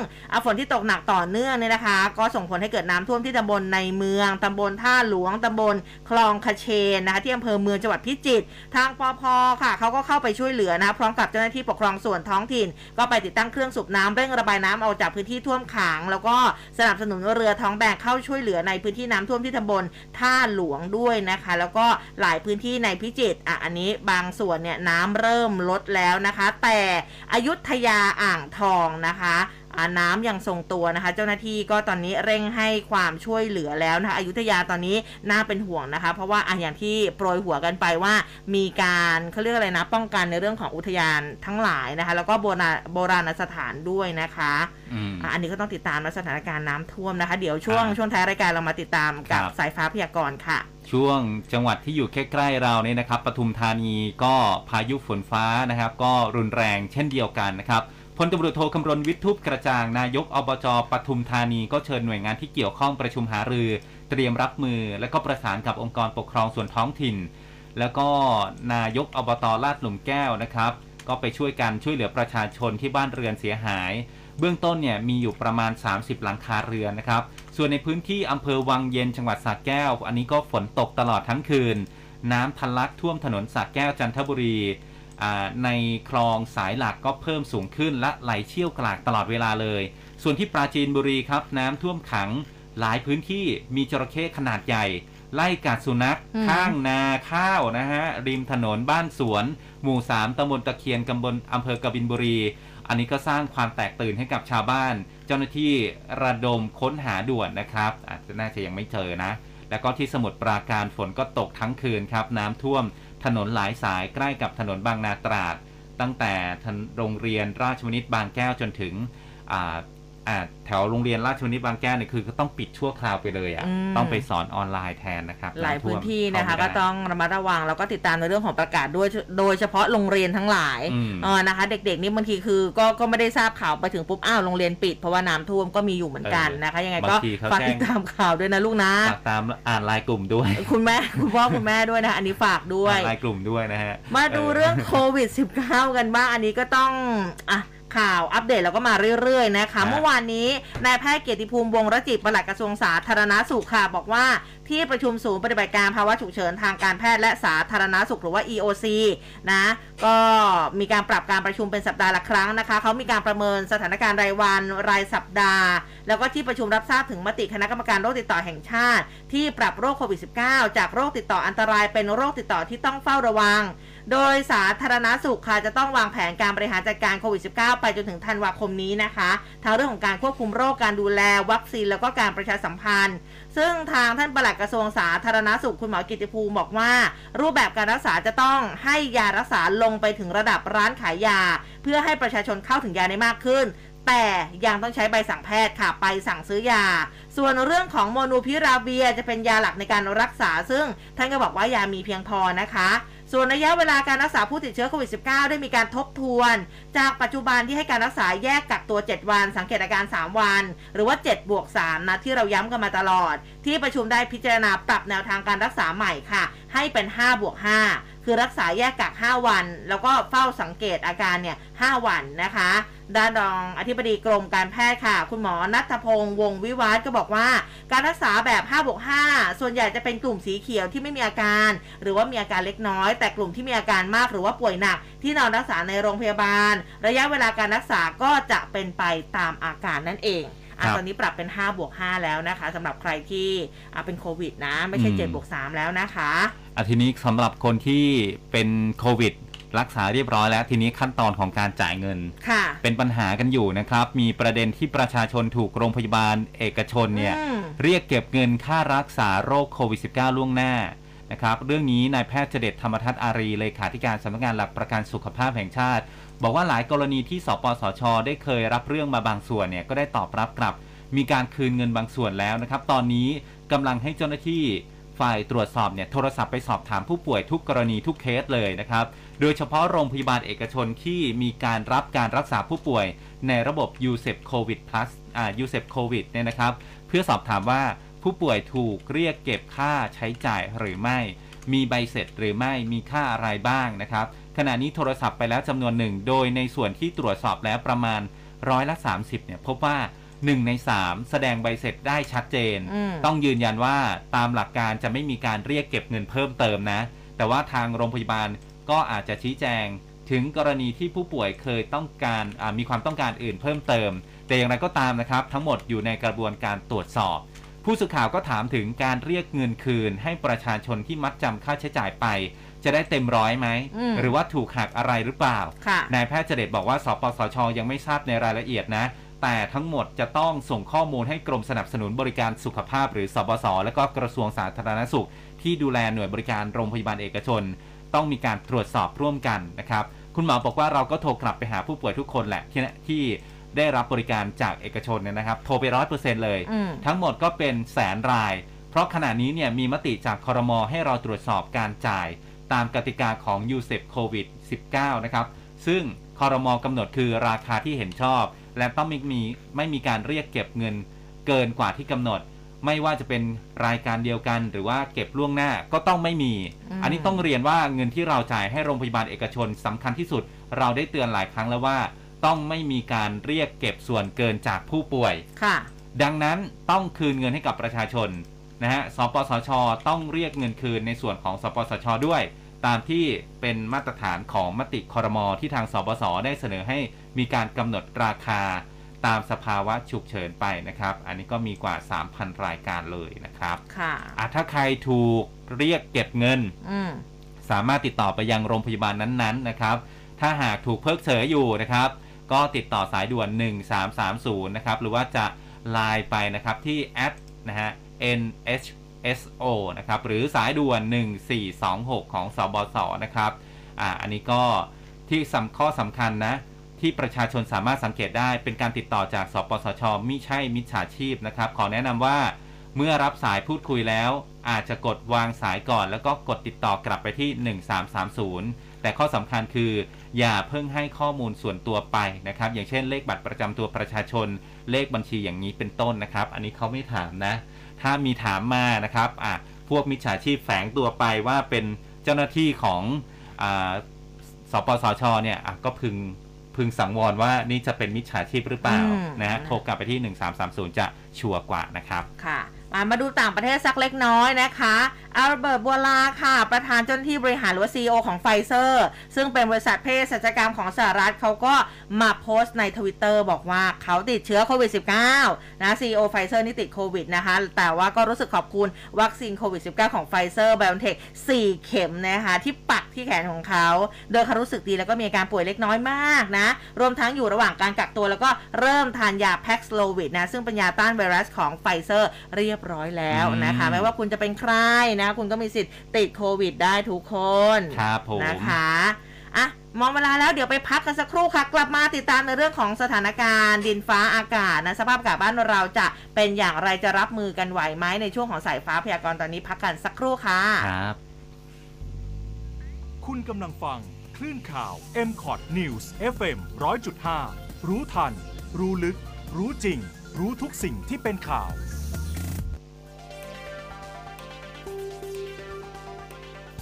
A: ฝนที่ตกหนักต่อเนื่องเนี่ยนะคะ ก็ส่งผลให้เกิดน้ำท่วมที่ตำบลในเมืองตำบลท่าหลวงตำบลคลองคเชนนะคะที่อำเภอเมืองจังหวัดพิจิตรทางปพค่ะเขาก็เข้าไปช่วยเหลือนะคะพร้อมกับเจ้าหน้าที่ปกครองส่วนท้องถิ่น ก็ไปติดตั้งเครื่องสูบน้ำเร่งระบายน้ำออกจากพื้นที่ท่วมขัง แล้วก็สนับสนุนเรือท้องแบกเข้าช่วยเหลือในพื้นที่น้ำท่วมที่ตำบลท่าหลวงด้วยนะคะ แล้วก็หลายพื้นที่ในพิจิตรอะอันนี้บางส่วนเนี่ยน้ำเริ่มลดแล้วนะคะ แต่อยุธยาอ่างทองนะคะ อ่าน้ำยังทรงตัวนะคะ เจ้าหน้าที่ก็ตอนนี้เร่งให้ความช่วยเหลือแล้วนะคะอยุธยาตอนนี้น่าเป็นห่วงนะคะ เพราะว่าอะอย่างที่โปรยหัวกันไปว่า มีการเขาเรียกอะไรนะ ป้องกันในเรื่องของอุทยานทั้งหลายนะคะ แล้วก็โบราณโบราณสถานด้วยนะคะ
B: อืม
A: อะอันนี้ก็ต้องติดตามนะสถานการณ์น้ำท่วมนะคะ เดี๋ยวช่วง
B: อ่า
A: ช่วงท้ายรายการเรามาติดตามกับ
B: ครับ
A: สายฟ้าพยากรณ์ค่ะ
B: ช่วงจังหวัดที่อยู่ใกล้ๆเราเนี่ยนะครับปทุมธานีก็พายุฝนฟ้านะครับ ก็รุนแรงเช่นเดียวกันนะครับ พลตำรวจโทคำรณวิทย์ทุบกระจ่างนายกอบจปทุมธานีก็เชิญหน่วยงานที่เกี่ยวข้องประชุมหารือ เตรียมรับมือ และก็ประสานกับองค์กรปกครองส่วนท้องถิ่น แล้วก็นายกอบตลาดหลุมแก้วนะครับ ก็ไปช่วยกันช่วยเหลือประชาชนที่บ้านเรือนเสียหาย เบื้องต้นเนี่ยมีอยู่ประมาณ 30 หลังคาเรือนนะครับ ส่วนในพื้นที่อำเภอวังเย็นจังหวัดสระแก้ว อันนี้ก็ฝนตกตลอดทั้งคืน น้ำทะลักท่วมถนนสระแก้วจันทบุรี ในคลองสายหลักก็เพิ่มสูงขึ้นและไหลเชี่ยวกรากตลอดเวลาเลย ส่วนที่ปราจีนบุรีครับ น้ำท่วมขังหลายพื้นที่มีจระเข้ขนาดใหญ่ ไล่กัดสุนัข
A: อืม
B: ข้างนาข้าวนะฮะ ริมถนนบ้านสวน หมู่ 3ตำบลตะเคียนกำบลอำเภอกบินบุรี อันนี้ก็สร้างความแตกตื่นให้กับชาวบ้าน เจ้าหน้าที่ระดมค้นหาด่วนนะครับ อาจจะน่าจะยังไม่เจอนะ แล้วก็ที่สมุทรปราการฝนก็ตกทั้งคืนครับ น้ำท่วม ถนนหลายสายใกล้กับถนนบางนาตราด ตั้งแต่โรงเรียนราชวนิตบางแก้วจนถึง อ่าอ่าแถวโรงเรียนราชวณิตบางแก้วเนี่ยคือก็ต้องปิดชั่วคราวไปเลยอะ่ะ
A: อืม
B: ต้องไปสอนออนไลน์แทนนะครับ
A: หลายำ
B: ท่
A: พื้
B: วนม
A: ที่นะคะ
B: เข้า
A: ก็
B: ไม่ได้
A: ต้องระมัดระวังแล้วก็ติดตามในเรื่องของประกาศด้วยโดยเฉพาะโรงเรียนทั้งหลาย
B: อืม
A: เออนะคะ เด็กๆนี่บางทีคือก็ก็ไม่ได้ทราบข่าวไปถึงปุ๊บอ้าวโรงเรียนปิดเพราะว่าน้ำท่วมก็มีอยู่เหมือนกันนะคะ ยังไงก็
B: บางทีเขา
A: ฝาก
B: แจ้ง
A: ติดตามข่าวด้วยนะลูกนะ
B: ฝากตามอ่านไลน์กลุ่มด้วย
A: คุณแม่ คุณพ่อคุณแม่ด้วยนะคะอันนี้ฝากด้วย
B: อ่านไลน์กลุ่มด้วยนะฮะ
A: มาดูเรื่องโควิด -19 กันบ้างอันนี้ก็ต้องอะ ข่าวอัปเดตแล้วก็มาเรื่อยๆนะคะ
B: ฮะ
A: เมื่อวานนี้นายแพทย์เกียรติภูมิวงศ์รจิตปลัดกระทรวงสาธารณสุขค่ะบอกว่าที่ประชุมศูนย์ปฏิบัติการภาวะฉุกเฉินทางการแพทย์และสาธารณสุขหรือว่า EOC นะ ก็มีการปรับการประชุมเป็นสัปดาห์ละครั้งนะคะ เขามีการประเมินสถานการณ์รายวันรายสัปดาห์ แล้วก็ที่ประชุมรับทราบถึงมติคณะกรรมการโรคติดต่อแห่งชาติ ที่ปรับโรคโควิด -19 จากโรคติดต่ออันตรายเป็นโรคติดต่อที่ต้องเฝ้าระวัง โดยสาธารณสุขค่ะจะต้องวางแผนการบริหารจัดการโควิด -19 ไปจนถึงธันวาคมนี้นะคะทั้งเรื่องของการควบคุมโรคการดูแลวัคซีนแล้วก็การประชาสัมพันธ์ ซึ่งทางท่านปลัดกระทรวงสาธารณสุขคุณหมอกิติภูมิบอกว่า รูปแบบการรักษาจะต้องให้ยารักษาลงไปถึงระดับร้านขายยา เพื่อให้ประชาชนเข้าถึงยาได้มากขึ้นแต่ยังต้องใช้ใบสั่งแพทย์ค่ะ ไปสั่งซื้อยา ส่วนเรื่องของโมนูพิราเวียจะเป็นยาหลักในการรักษา ซึ่งท่านก็บอกว่ายามีเพียงพอนะคะ ส่วนระยะเวลาการรักษาผู้ติดเชื้อโควิด -19 ได้มีการทบทวน จากปัจจุบันที่ให้การรักษาแยกกักตัว 7 วัน สังเกตอาการ 3 วัน หรือว่า 7 บวก 3 นะ ที่เราย้ำกันมาตลอด ที่ประชุมได้พิจารณาปรับแนวทางการรักษาใหม่ค่ะ ให้เป็น 5 บวก 5 คือรักษาแยกกัก 5 วัน แล้วก็เฝ้าสังเกตอาการเนี่ย 5 วันนะคะ ด้านรองอธิบดีกรมการแพทย์ค่ะ คุณหมอนัทพงษ์วงศ์วิวัฒน์ก็บอกว่า การรักษาแบบ5บวก5ส่วนใหญ่จะเป็นกลุ่มสีเขียวที่ไม่มีอาการ หรือว่ามีอาการเล็กน้อย แต่กลุ่มที่มีอาการมากหรือว่าป่วยหนัก ที่นอนรักษาในโรงพยาบาล ระยะเวลาการรักษาก็จะเป็นไปตามอาการนั่นเอง อะ
B: ครับ
A: ตอนนี้ปรับเป็น 5 บวก 5 แล้วนะคะสำหรับใครที่อะเป็นโควิดนะ ไม่ใช่
B: อืม
A: 7บวก3แล้วนะคะ
B: อาทีนี้สำหรับคนที่เป็นโควิด รักษาเรียบร้อยแล้ว ทีนี้ขั้นตอนของการจ่ายเงิน
A: ค่ะ
B: เป็นปัญหากันอยู่นะครับ มีประเด็นที่ประชาชนถูกโรงพยาบาลเอกชนเนี่ย
A: อืม
B: เรียกเก็บเงินค่ารักษาโรคโควิด -19 ล่วงหน้านะครับ เรื่องนี้นายแพทย์เจเดตธรรมทัศน์อารีเลขาธิการสำนักงานหลักประกันสุขภาพแห่งชาติ บอกว่าหลายกรณีที่สปสช ได้เคยรับเรื่องมาบางส่วนเนี่ยก็ได้ตอบรับกลับ มีการคืนเงินบางส่วนแล้วนะครับ ตอนนี้กำลังให้เจ้าหน้าที่ฝ่ายตรวจสอบเนี่ยโทรศัพท์ไปสอบถามผู้ป่วยทุกกรณีทุกเคสเลยนะครับ โดยเฉพาะโรงพยาบาลเอกชนที่มีการรับการรักษาผู้ป่วยในระบบ u s e p COVID Plus อ่า u s e p COVID เนี่ยนะครับ เพื่อสอบถามว่าผู้ป่วยถูกเรียกเก็บค่าใช้จ่ายหรือไม่ มีใบเสร็จหรือไม่มีค่าอะไรบ้างนะครับ ขณะนี้โทรศัพท์ไปแล้วจำนวนหนึ่ง โดยในส่วนที่ตรวจสอบแล้วประมาณร้อยละ 30เนี่ยพบว่า 1 ใน 3 แสดงใบเสร็จได้ชัดเจน
A: อืม
B: ต้องยืนยันว่าตามหลักการจะไม่มีการเรียกเก็บเงินเพิ่มเติมนะ แต่ว่าทางโรงพยาบาลก็อาจจะชี้แจง ถึงกรณีที่ผู้ป่วยเคยต้องการอ่ามีความต้องการอื่นเพิ่มเติม แต่อย่างไรก็ตามนะครับ ทั้งหมดอยู่ในกระบวนการตรวจสอบ ผู้สื่อข่าวก็ถามถึงการเรียกเงินคืน ให้ประชาชนที่มัดจำค่าใช้จ่ายไป จะได้เต็มร้อยไหม
A: อืม
B: หรือว่าถูกหักอะไรหรือเปล่า
A: ค่ะ
B: นายแพทย์เจเดตบอกว่า สปสช ยังไม่ทราบในรายละเอียดนะ แต่ทั้งหมดจะต้องส่งข้อมูลให้กรมสนับสนุนบริการสุขภาพหรือสบส และก็กระทรวงสาธารณสุข ที่ดูแลหน่วยบริการโรงพยาบาลเอกชน ต้องมีการตรวจสอบร่วมกันนะครับ คุณหมอบอกว่าเราก็โทรกลับไปหาผู้ป่วยทุกคนแหละที่ที่ได้รับบริการจากเอกชนเนี่ยนะครับ โทรไปร้อยเปอร์เซ็นต์เลย
A: อืม
B: ทั้งหมดก็เป็นแสนราย เพราะขณะนี้เนี่ยมีมติจากคอรมอให้เราตรวจสอบการจ่าย ตามกติกาของ u s e p COVID 19 นะครับ ซึ่งคอรมอกำหนดคือราคาที่เห็นชอบ และต้องไม่มีไม่มีการเรียกเก็บเงินเกินกว่าที่กำหนด ไม่ว่าจะเป็นรายการเดียวกัน หรือว่าเก็บล่วงหน้าก็ต้องไม่มี
A: อืม
B: อันนี้ต้องเรียนว่าเงินที่เราจ่ายให้โรงพยาบาลเอกชนสำคัญที่สุด เราได้เตือนหลายครั้งแล้วว่า ต้องไม่มีการเรียกเก็บส่วนเกินจากผู้ป่วย
A: ค่ะ
B: ดังนั้นต้องคืนเงินให้กับประชาชน นะฮะ สปสช ต้องเรียกเงินคืนในส่วนของสปสช ด้วย ตามที่เป็นมาตรฐานของมติคอรมอที่ทางสปสได้เสนอให้มีการกำหนดราคาตามสภาวะฉุกเฉินไปนะครับ อันนี้ก็มีกว่า 3,000 รายการเลยนะครับ
A: ค่ะ
B: อะถ้าใครถูกเรียกเก็บเงิน
A: อืม
B: สามารถติดต่อไปยังโรงพยาบาลนั้นๆนะครับ ถ้าหากถูกเพิกเฉยอยู่นะครับ ก็ติดต่อสายด่วน 1330 นะครับ หรือว่าจะไลน์ไปนะครับที่แอดนะฮะ NHSO นะครับหรือสายด่วน 1426 ของสบสนะครับอ่าอันนี้ก็ที่สำข้อสำคัญนะที่ประชาชนสามารถสังเกตได้เป็นการติดต่อจากสปสชมิใช่มิจฉาชีพนะครับขอแนะนำว่าเมื่อรับสายพูดคุยแล้ว อาจจะกดวางสายก่อน แล้วก็กดติดต่อกลับไปที่ 1330 แต่ข้อสำคัญคือ อย่าเพิ่งให้ข้อมูลส่วนตัวไปนะครับ อย่างเช่นเลขบัตรประจำตัวประชาชน เลขบัญชีอย่างนี้เป็นต้นนะครับ อันนี้เขาไม่ถามนะ ถ้ามีถามมานะครับอะพวกมิจฉาชีพแฝงตัวไปว่าเป็นเจ้าหน้าที่ของอาสปสชเนี่ยอะก็พึงพึงสังวรว่านี่จะเป็นมิจฉาชีพหรือเปล่า
A: อืม
B: นะฮะโทรกลับไปที่ 1330 จะชัวร์กว่านะครับ
A: ค่ะ มามาดูต่างประเทศสักเล็กน้อยนะคะอัลเบิร์ตบัวลาค่ะ ประธานเจ้าหน้าที่บริหารหรือว่า CEO ของไฟเซอร์ ซึ่งเป็นบริษัทเภสัชกรรมของสหรัฐเขาก็มาโพสต์ในทวิตเตอร์บอกว่าเขาติดเชื้อโควิด -19 นะ CEO ไฟเซอร์นี่ติดโควิดนะคะ แต่ว่าก็รู้สึกขอบคุณวัคซีนโควิด -19 ของไฟเซอร์ไบโอเทค4เข็มนะคะที่ปักที่แขนของเขา โดยเขารู้สึกดีแล้วก็มีอาการป่วยเล็กน้อยมากนะ รวมทั้งอยู่ระหว่างการกักตัวแล้วก็เริ่มทานยาแพ็กซ์โลวิดนะซึ่งเป็นยาต้านไวรัสของไฟเซอร์เรียบบร้อยแล้ว
B: อืม
A: นะคะไม่ว่าคุณจะเป็นใครนะ คุณก็มีสิทธิ์ติดโควิดได้ทุกคน
B: ครับผม
A: นะคะอะมองเวลาแล้วเดี๋ยวไปพักกันสักครู่ค่ะ กลับมาติดตามในเรื่องของสถานการณ์ดินฟ้าอากาศนะสภาพอากาศบ้านเราจะเป็นอย่างไรจะรับมือกันไหวไหมในช่วงของสายฟ้าพยากรณ์ตอนนี้พักกันสักครู่ค่ะ
B: ครับ
E: คุณกำลังฟังคลื่นข่าว m c o t News FM 100.5 รู้ทัน รู้ลึก รู้จริง รู้ทุกสิ่งที่เป็นข่าว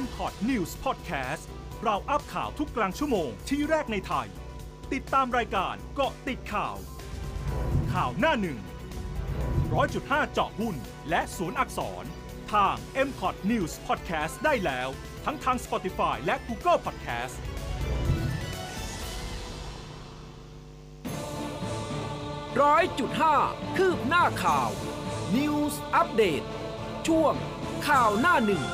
E: m c o t News Podcast เราอัพข่าวทุกกลางชั่วโมงที่แรกในไทย ติดตามรายการเกาะติดข่าว ข่าวหน้าหนึ่งร้อยจุดห้าเจาะหุ้น และศูนย์อักษร ทาง m c o t News Podcast ได้แล้ว ทั้งทาง Spotify และ Google Podcast
G: ร้อยจุดห้าคืบหน้าข่าว News อัปเดตช่วงข่าวหน้าหนึ่ง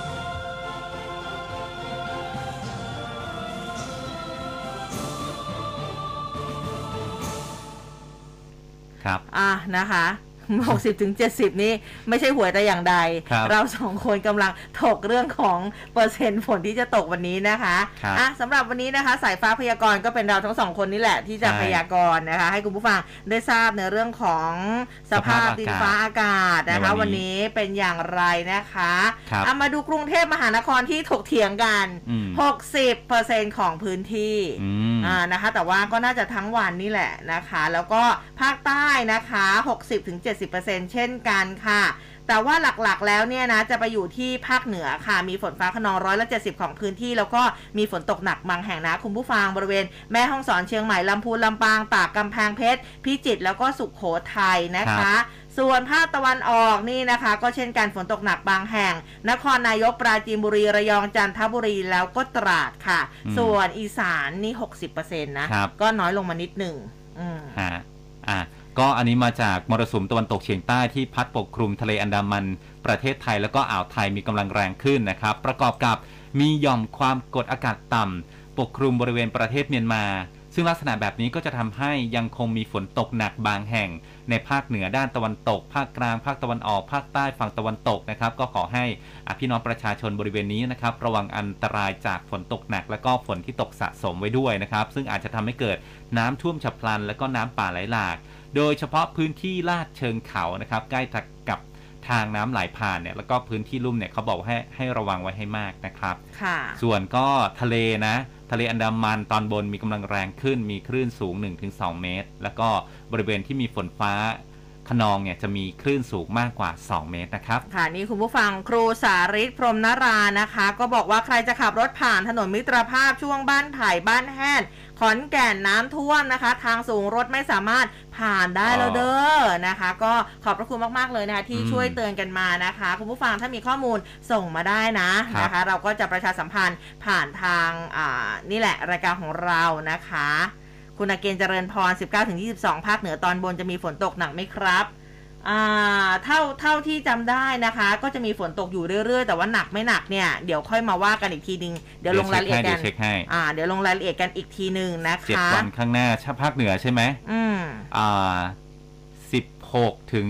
B: ครับ
A: อะนะคะ 60ถึง70นี่ไม่ใช่หวยแต่อย่างใด
B: ครับ
A: เราสองคนกำลังถกเรื่องของเปอร์เซ็นต์ฝนที่จะตกวันนี้นะคะ
B: ครับ
A: อะสำหรับวันนี้นะคะ สายฟ้าพยากรณ์ก็เป็นเราทั้งสองคนนี่แหละที่จะ
B: ใช่
A: พยากรณ์นะคะ ให้คุณผู้ฟังได้ทราบในเรื่องของสภาพ
B: สภาพอากาศ
A: ดินฟ้าอากาศนะคะ
B: ในวั
A: วัน
B: นนี้
A: นี้เป็นอย่างไรนะคะ
B: ครับ
A: เอามาดูกรุงเทพมหานครที่ถกเถียงกัน
B: อืม
A: 60%ของพื้นที่
B: อืม
A: อ่านะคะ แต่ว่าก็น่าจะทั้งวันนี่แหละนะคะ แล้วก็ภาคใต้นะคะ 60-70%เช่นกันค่ะ แต่ว่าหลักๆแล้วเนี่ยนะจะไปอยู่ที่ภาคเหนือค่ะ มีฝนฟ้าขนองร้อยละ70 ของพื้นที่ แล้วก็มีฝนตกหนักบางแห่งนะคุณผู้ฟังบริเวณแม่ฮ่องสอนเชียงใหม่ลำพูนลำปางตากกำแพงเพชรพิจิตรแล้วก็สุขโขทัยนะ
B: ครั
A: คะ
B: บ
A: ส่วนภาคตะวันออกนี่นะคะ ก็เช่นกันฝนตกหนักบางแห่ง นครนายกปราจีนบุรีระยองจันทบุรีแล้วก็ตราดค่ะ
B: อืม
A: ส่วนอีสานนี่60%นะครับก็น้อยลงมานิดหนึ่งอืม
B: ฮะอะ ก็อันนี้มาจากมรสุมตะวันตกเฉียงใต้ที่พัดปกคลุมทะเลอันดามัน ประเทศไทยแล้วก็อ่าวไทยมีกำลังแรงขึ้นนะครับ ประกอบกับมีหย่อมความกดอากาศต่ำปกคลุมบริเวณประเทศเมียนมา ซึ่งลักษณะแบบนี้ก็จะทำให้ยังคงมีฝนตกหนักบางแห่ง ในภาคเหนือด้านตะวันตก ภาคกลาง ภาคตะวันออก ภาคใต้ฝั่งตะวันตกนะครับ ก็ขอให้พี่น้องประชาชนบริเวณนี้นะครับ ระวังอันตรายจากฝนตกหนัก และก็ฝนที่ตกสะสมไว้ด้วยนะครับ ซึ่งอาจจะทำให้เกิดน้ำท่วมฉับพลัน และก็น้ำป่าไหลหลาก โดยเฉพาะพื้นที่ลาดเชิงเขานะครับ ใกล้กับทางน้ำไหลผ่านเนี่ยแล้วก็พื้นที่ลุ่มเนี่ยเขาบอกว่าให้ให้ระวังไว้ให้มากนะครับ
A: ค่ะ
B: ส่วนก็ทะเลนะ ทะเลอันดามันตอนบนมีกำลังแรงขึ้นมีคลื่นสูง 1-2 เมตร แล้วก็บริเวณที่มีฝนฟ้า ขนองเนี่ยจะมีคลื่นสูงมากกว่า 2 เมตรนะครับ
A: ค่ะนี่คุณผู้ฟังครูสาริตพรหมนารานะคะ ก็บอกว่าใครจะขับรถผ่านถนนมิตรภาพช่วงบ้านไผ่บ้านแห้นขอนแก่นน้ำท่วมนะคะ ทางสูงรถไม่สามารถผ่านได้แล้วเด้อนะคะ ก็ขอบพระคุณมากๆเลยนะคะ ที่
B: อืม
A: ช่วยเตือนกันมานะคะ คุณผู้ฟังถ้ามีข้อมูลส่งมาได้นะครับนะคะ เราก็จะประชาสัมพันธ์ผ่านทางอ่านี่แหละรายการของเรานะคะ คุณอาเกณฑ์เจริญพร 19-22 ภาคเหนือตอนบนจะมีฝนตกหนักไหมครับอ่าเท่าเท่าที่จำได้นะคะ ก็จะมีฝนตกอยู่เรื่อยๆ แต่ว่าหนักไม่หนักเนี่ยเดี๋ยวค่อยมาว่ากันอีกทีนึงเดี๋ยวลงรายละเอียดกัน
B: เช็คให้
A: อ่าเดี๋ยวลงรายละเอียดกันอีกทีหนึ่งนะ
B: เจ็ด
A: คะ
B: วันข้างหน้าชาภาคเหนือใช่ไหม
A: อืม
B: อ่า16ถึง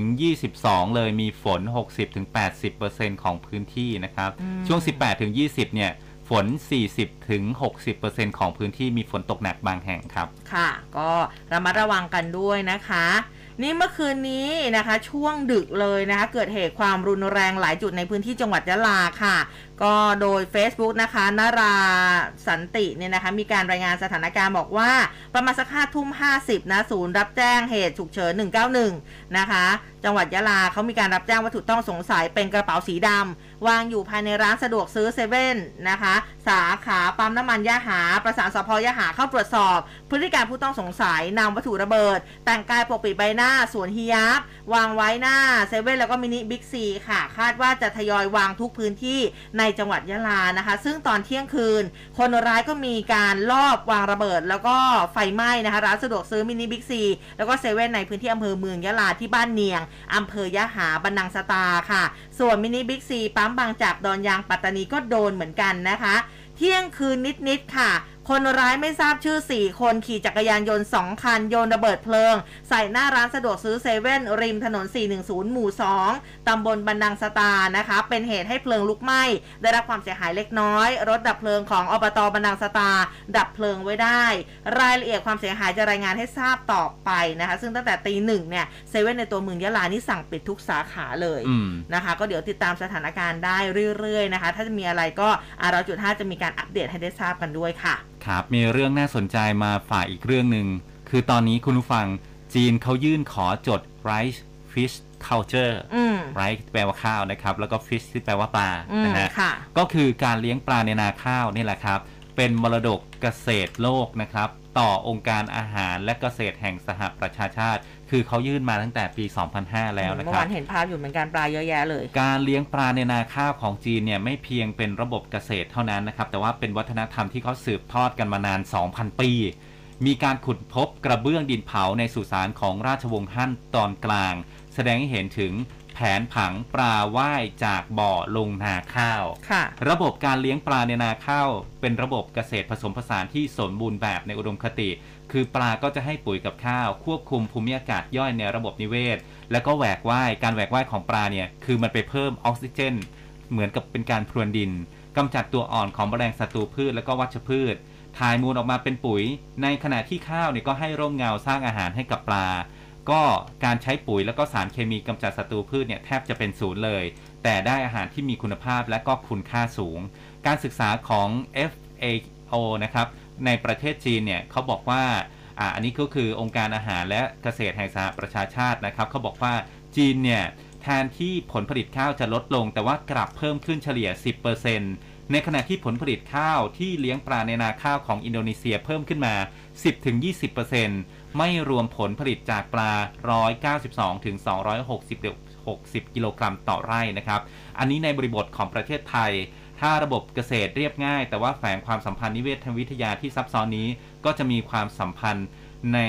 B: 22เลยมีฝน60ถึง80ของพื้นที่นะครับ
A: อืม
B: ช่วง18ถึง20เนี่ย ฝน 40ถึง60ของพื้นที่มีฝนตกหนักบางแห่งครับ
A: ค่ะ ก็ระมัดระวังกันด้วยนะคะ นี่เมื่อคืนนี้นะคะ ช่วงดึกเลยนะคะ เกิดเหตุความรุนแรงหลายจุดในพื้นที่จังหวัดยะลาค่ะ ก็โดย Facebook นะคะนาราสันติเนี่ยนะคะ มีการรายงานสถานการณ์บอกว่า ประมาณสักห้าทุ่มห้าสิบนะศูนย์รับแจ้งเหตุฉุกเฉิน191 นะคะ จังหวัดยะลาเขามีการรับแจ้งวัตถุต้องสงสัยเป็นกระเป๋าสีดำ วางอยู่ภายในร้านสะดวกซื้อเซเว่นนะคะ สาขาปั๊มน้ำมันยะหา ประสานสพยะหาเข้าตรวจสอบ พฤติการผู้ต้องสงสัยนำวัตถุระเบิด แต่งกายปกปิดใบหน้าสวนฮิยาบวางไว้หน้าเซเว่นแล้วก็มินิบิ๊กซีค่ะ คาดว่าจะทยอยวางทุกพื้นที่ในจังหวัดยะลานะคะ ซึ่งตอนเที่ยงคืน คนร้ายก็มีการลอบวางระเบิด แล้วก็ไฟไหม้นะคะร้านสะดวกซื้อมินิบิ๊กซีแล้วก็เซเว่นในพื้นที่อำเภอเมืองยะลาที่บ้านเนียงอำเภอยะหาบันนังสตาค่ะ ส่วนมินิบิ๊กซีปั๊มบางจากดอนยางปัตตานีก็โดนเหมือนกันนะคะ เที่ยงคืนนิดๆค่ะ คนร้ายไม่ทราบชื่อ 4 คนขี่จักรยานยนต์ 2 คัน โยนระเบิดเพลิง ใส่หน้าร้านสะดวกซื้อเซเว่นริมถนน 410 หมู่ 2 ตำบลบันดังสตานะคะ เป็นเหตุให้เพลิงลุกไหม้ ได้รับความเสียหายเล็กน้อย รถดับเพลิงของอบตบันดังสตา ดับเพลิงไว้ได้ รายละเอียดความเสียหายจะรายงานให้ทราบต่อไปนะคะ ซึ่งตั้งแต่ตีหนึ่งเนี่ยเซเว่นในตัวเมืองยะลานี่สั่งปิดทุกสาขาเลย
B: อืม
A: นะคะ ก็เดี๋ยวติดตามสถานการณ์ได้เรื่อยๆนะคะ ถ้าจะมีอะไรก็อาเราจุดห้าจะมีการอัปเดตให้ได้ทราบกันด้วยค่ะ
B: ครับมีเรื่องน่าสนใจมาฝากอีกเรื่องหนึ่ง คือตอนนี้คุณผู้ฟังจีนเขายื่นขอจด rice fish culture
A: อืม
B: rice แปลว่าข้าวนะครับ แล้วก็ fish ที่แปลว่าปลา
A: อืม
B: นะฮะ
A: ค่ะ
B: ก็คือการเลี้ยงปลาในนาข้าวนี่แหละครับ เป็นมรดกเกษตรโลกนะครับ ต่อองค์การอาหารและเกษตรแห่งสหประชาชาติ คือเขายื่นมาตั้งแต่ปี 2005 แล้วนะ
A: เมื่
B: ค
A: อ
B: รับ
A: วานเห็นภาพอยู่เหมือนกันปลาเยอะแยะเลย
B: การเลี้ยงปลาในนาข้าวของจีนเนี่ยไม่เพียงเป็นระบบเกษตรเท่านั้นนะครับ แต่ว่าเป็นวัฒนธรรมที่เขาสืบทอดกันมานาน 2,000 ปี มีการขุดพบกระเบื้องดินเผาในสุสานของราชวงศ์ฮั่นตอนกลาง แสดงให้เห็นถึงแผนผังปลาว่ายจากบ่อลงนาข้าว
A: ค่ะ
B: ระบบการเลี้ยงปลาในนาข้าว เป็นระบบเกษตรผสมผสานที่สมบูรณ์แบบในอุดมคติ คือปลาก็จะให้ปุ๋ยกับข้าว ควบคุมภูมิอากาศย่อยในระบบนิเวศ แล้วก็แหวกว่ายการแหวกว่ายของปลาเนี่ยคือมันไปเพิ่มออกซิเจน เหมือนกับเป็นการพรวนดินกำจัดตัวอ่อนของแมลงศัตรูพืชและก็วัชพืชถ่ายมูลออกมาเป็นปุ๋ย ในขณะที่ข้าวเนี่ยก็ให้ร่มเงาสร้างอาหารให้กับปลา ก็การใช้ปุ๋ยแล้วก็สารเคมีกำจัดศัตรูพืชเนี่ยแทบจะเป็นศูนย์เลย แต่ได้อาหารที่มีคุณภาพและก็คุณค่าสูง การศึกษาของ FAO นะครับในประเทศจีนเนี่ยเขาบอกว่าอ่าอันนี้ก็คือองค์การอาหารและเกษตรแห่งสหประชาชาตินะครับเขาบอกว่าจีนเนี่ยแทนที่ผลผลิตข้าวจะลดลง แต่ว่ากลับเพิ่มขึ้นเฉลี่ย 10% ในขณะที่ผลผลิตข้าวที่เลี้ยงปลาในนาข้าวของอินโดนีเซียเพิ่มขึ้นมา 10-20%ไม่รวมผลผลิตจากปลา 192ถึง260 60 กิโลกรัมต่อไร่นะครับ อันนี้ในบริบทของประเทศไทย ถ้าระบบเกษตรเรียบง่าย แต่ว่าแฝงความสัมพันธ์นิเวศทางวิทยาที่ซับซ้อนนี้ ก็จะมีความสัมพันธ์ ใน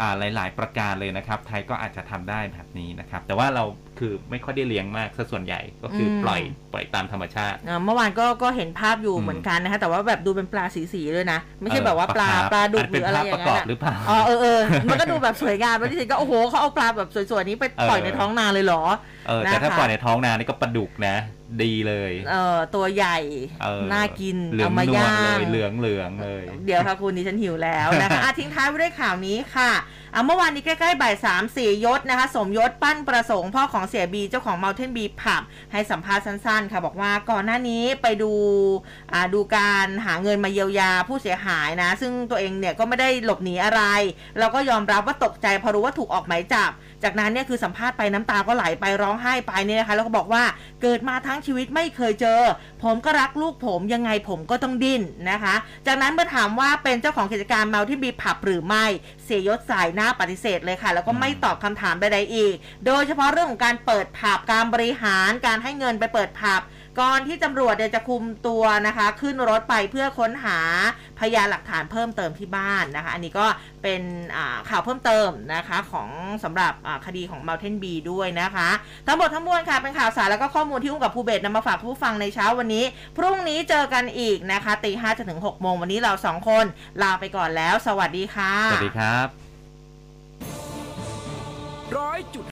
B: อ่าหลาย ๆ ประการเลยนะครับ ไทยก็อาจจะทำได้แบบนี้นะครับ แต่ว่าเราคือไม่ค่อยได้เลี้ยงมากซะส่วนใหญ่ก็คืออ
A: ม
B: ปล่อยปล่อยตามธรรมชาติ
A: อ่าเมื่อวานก็ก็เห็นภาพอยู่
B: อืม
A: เหมือนกันนะคะแต่ว่าแบบดูเป็นปลาสีๆเลยนะ ไม่ใช่
B: เออ
A: แบบว่าปลา
B: ปลาคาร์ฟ
A: ปลาดุก
B: อาจ
A: ห
B: เป็
A: รื
B: น
A: ออะไร
B: ภาพ
A: อ
B: ป
A: ย่าง
B: ระก
A: นั้
B: อบ
A: น
B: หรือเปล่า
A: อ๋อเออเออมันก็ดูแบบสวยงามแล้วที่จริงก็โอ้โหเขาเอาปลาแบบสวยๆนี้ไปปล่อย
B: เออ
A: ในท้องนาเลยเหรอ
B: เออแต่ถ้า
A: นะคะ
B: ปล่อยในท้องนานี่ก็ปลาดุกนะ ดีเลย
A: เออตัวใหญ่
B: เออ
A: น่ากิน
B: เหลือง
A: เอามาน
B: วล
A: ย่า
B: เล
A: ง
B: ยเหลืองเหลืองเลย
A: เดี๋ยวค่ะคุณดิฉันหิวแล้วนะคะอะทิ้งท้ายไว้ด้วยข่าวนี้ค่ะอะเมื่อวานนี้ใกล้ๆบ่ายสามสี่ยศนะคะ สมยศปั้นประสงค์พ่อของเสียบีเจ้าของ Mountain B ผับให้สัมภาษณ์สั้นๆ ค่ะ บอกว่าก่อนหน้านี้ไปดูดูการหาเงินมาเยียวยาผู้เสียหายนะ ซึ่งตัวเองเนี่ยก็ไม่ได้หลบหนีอะไรแล้วก็ยอมรับว่าตกใจพอรู้ว่าถูกออกหมายจับ จากนั้นเนี่ยคือสัมภาษณ์ไปน้ำตาก็ไหลไปร้องไห้ไปเนี่ยนะคะแล้วก็บอกว่าเกิดมาทั้งชีวิตไม่เคยเจอ ผมก็รักลูกผมยังไงผมก็ต้องดิ้นนะคะ จากนั้นเมื่อถามว่าเป็นเจ้าของกิจการเมาที่บีผับหรือไม่เสียยศสายหน้าปฏิเสธเลยค่ะ แล้วก็ไม่ตอบคำถามใดๆอีก โดยเฉพาะเรื่องของการเปิดผับการบริหารการให้เงินไปเปิดผับก่อนที่ตำรวจเนี่ยจะคุมตัวนะคะ ขึ้นรถไปเพื่อค้นหาพยานหลักฐานเพิ่มเติมที่บ้านนะคะ อันนี้ก็เป็นอ่าข่าวเพิ่มเติมนะคะของสำหรับอ่าคดีของ Mountain b ด้วยนะคะ ทั้งหมดทั้งมวลค่ะ เป็นข่าวสารแล้วก็ข้อมูลที่อุ้มกับภูเบศนำมาฝากผู้ฟังในเช้าวันนี้ พรุ่งนี้เจอกันอีกนะคะตีห้าจนถึงหกโมงวันนี้เราสองคน ลาไปก่อนแล้ว สวัสดีค่ะ
B: สวัสดีครับ
G: ร้อยจุด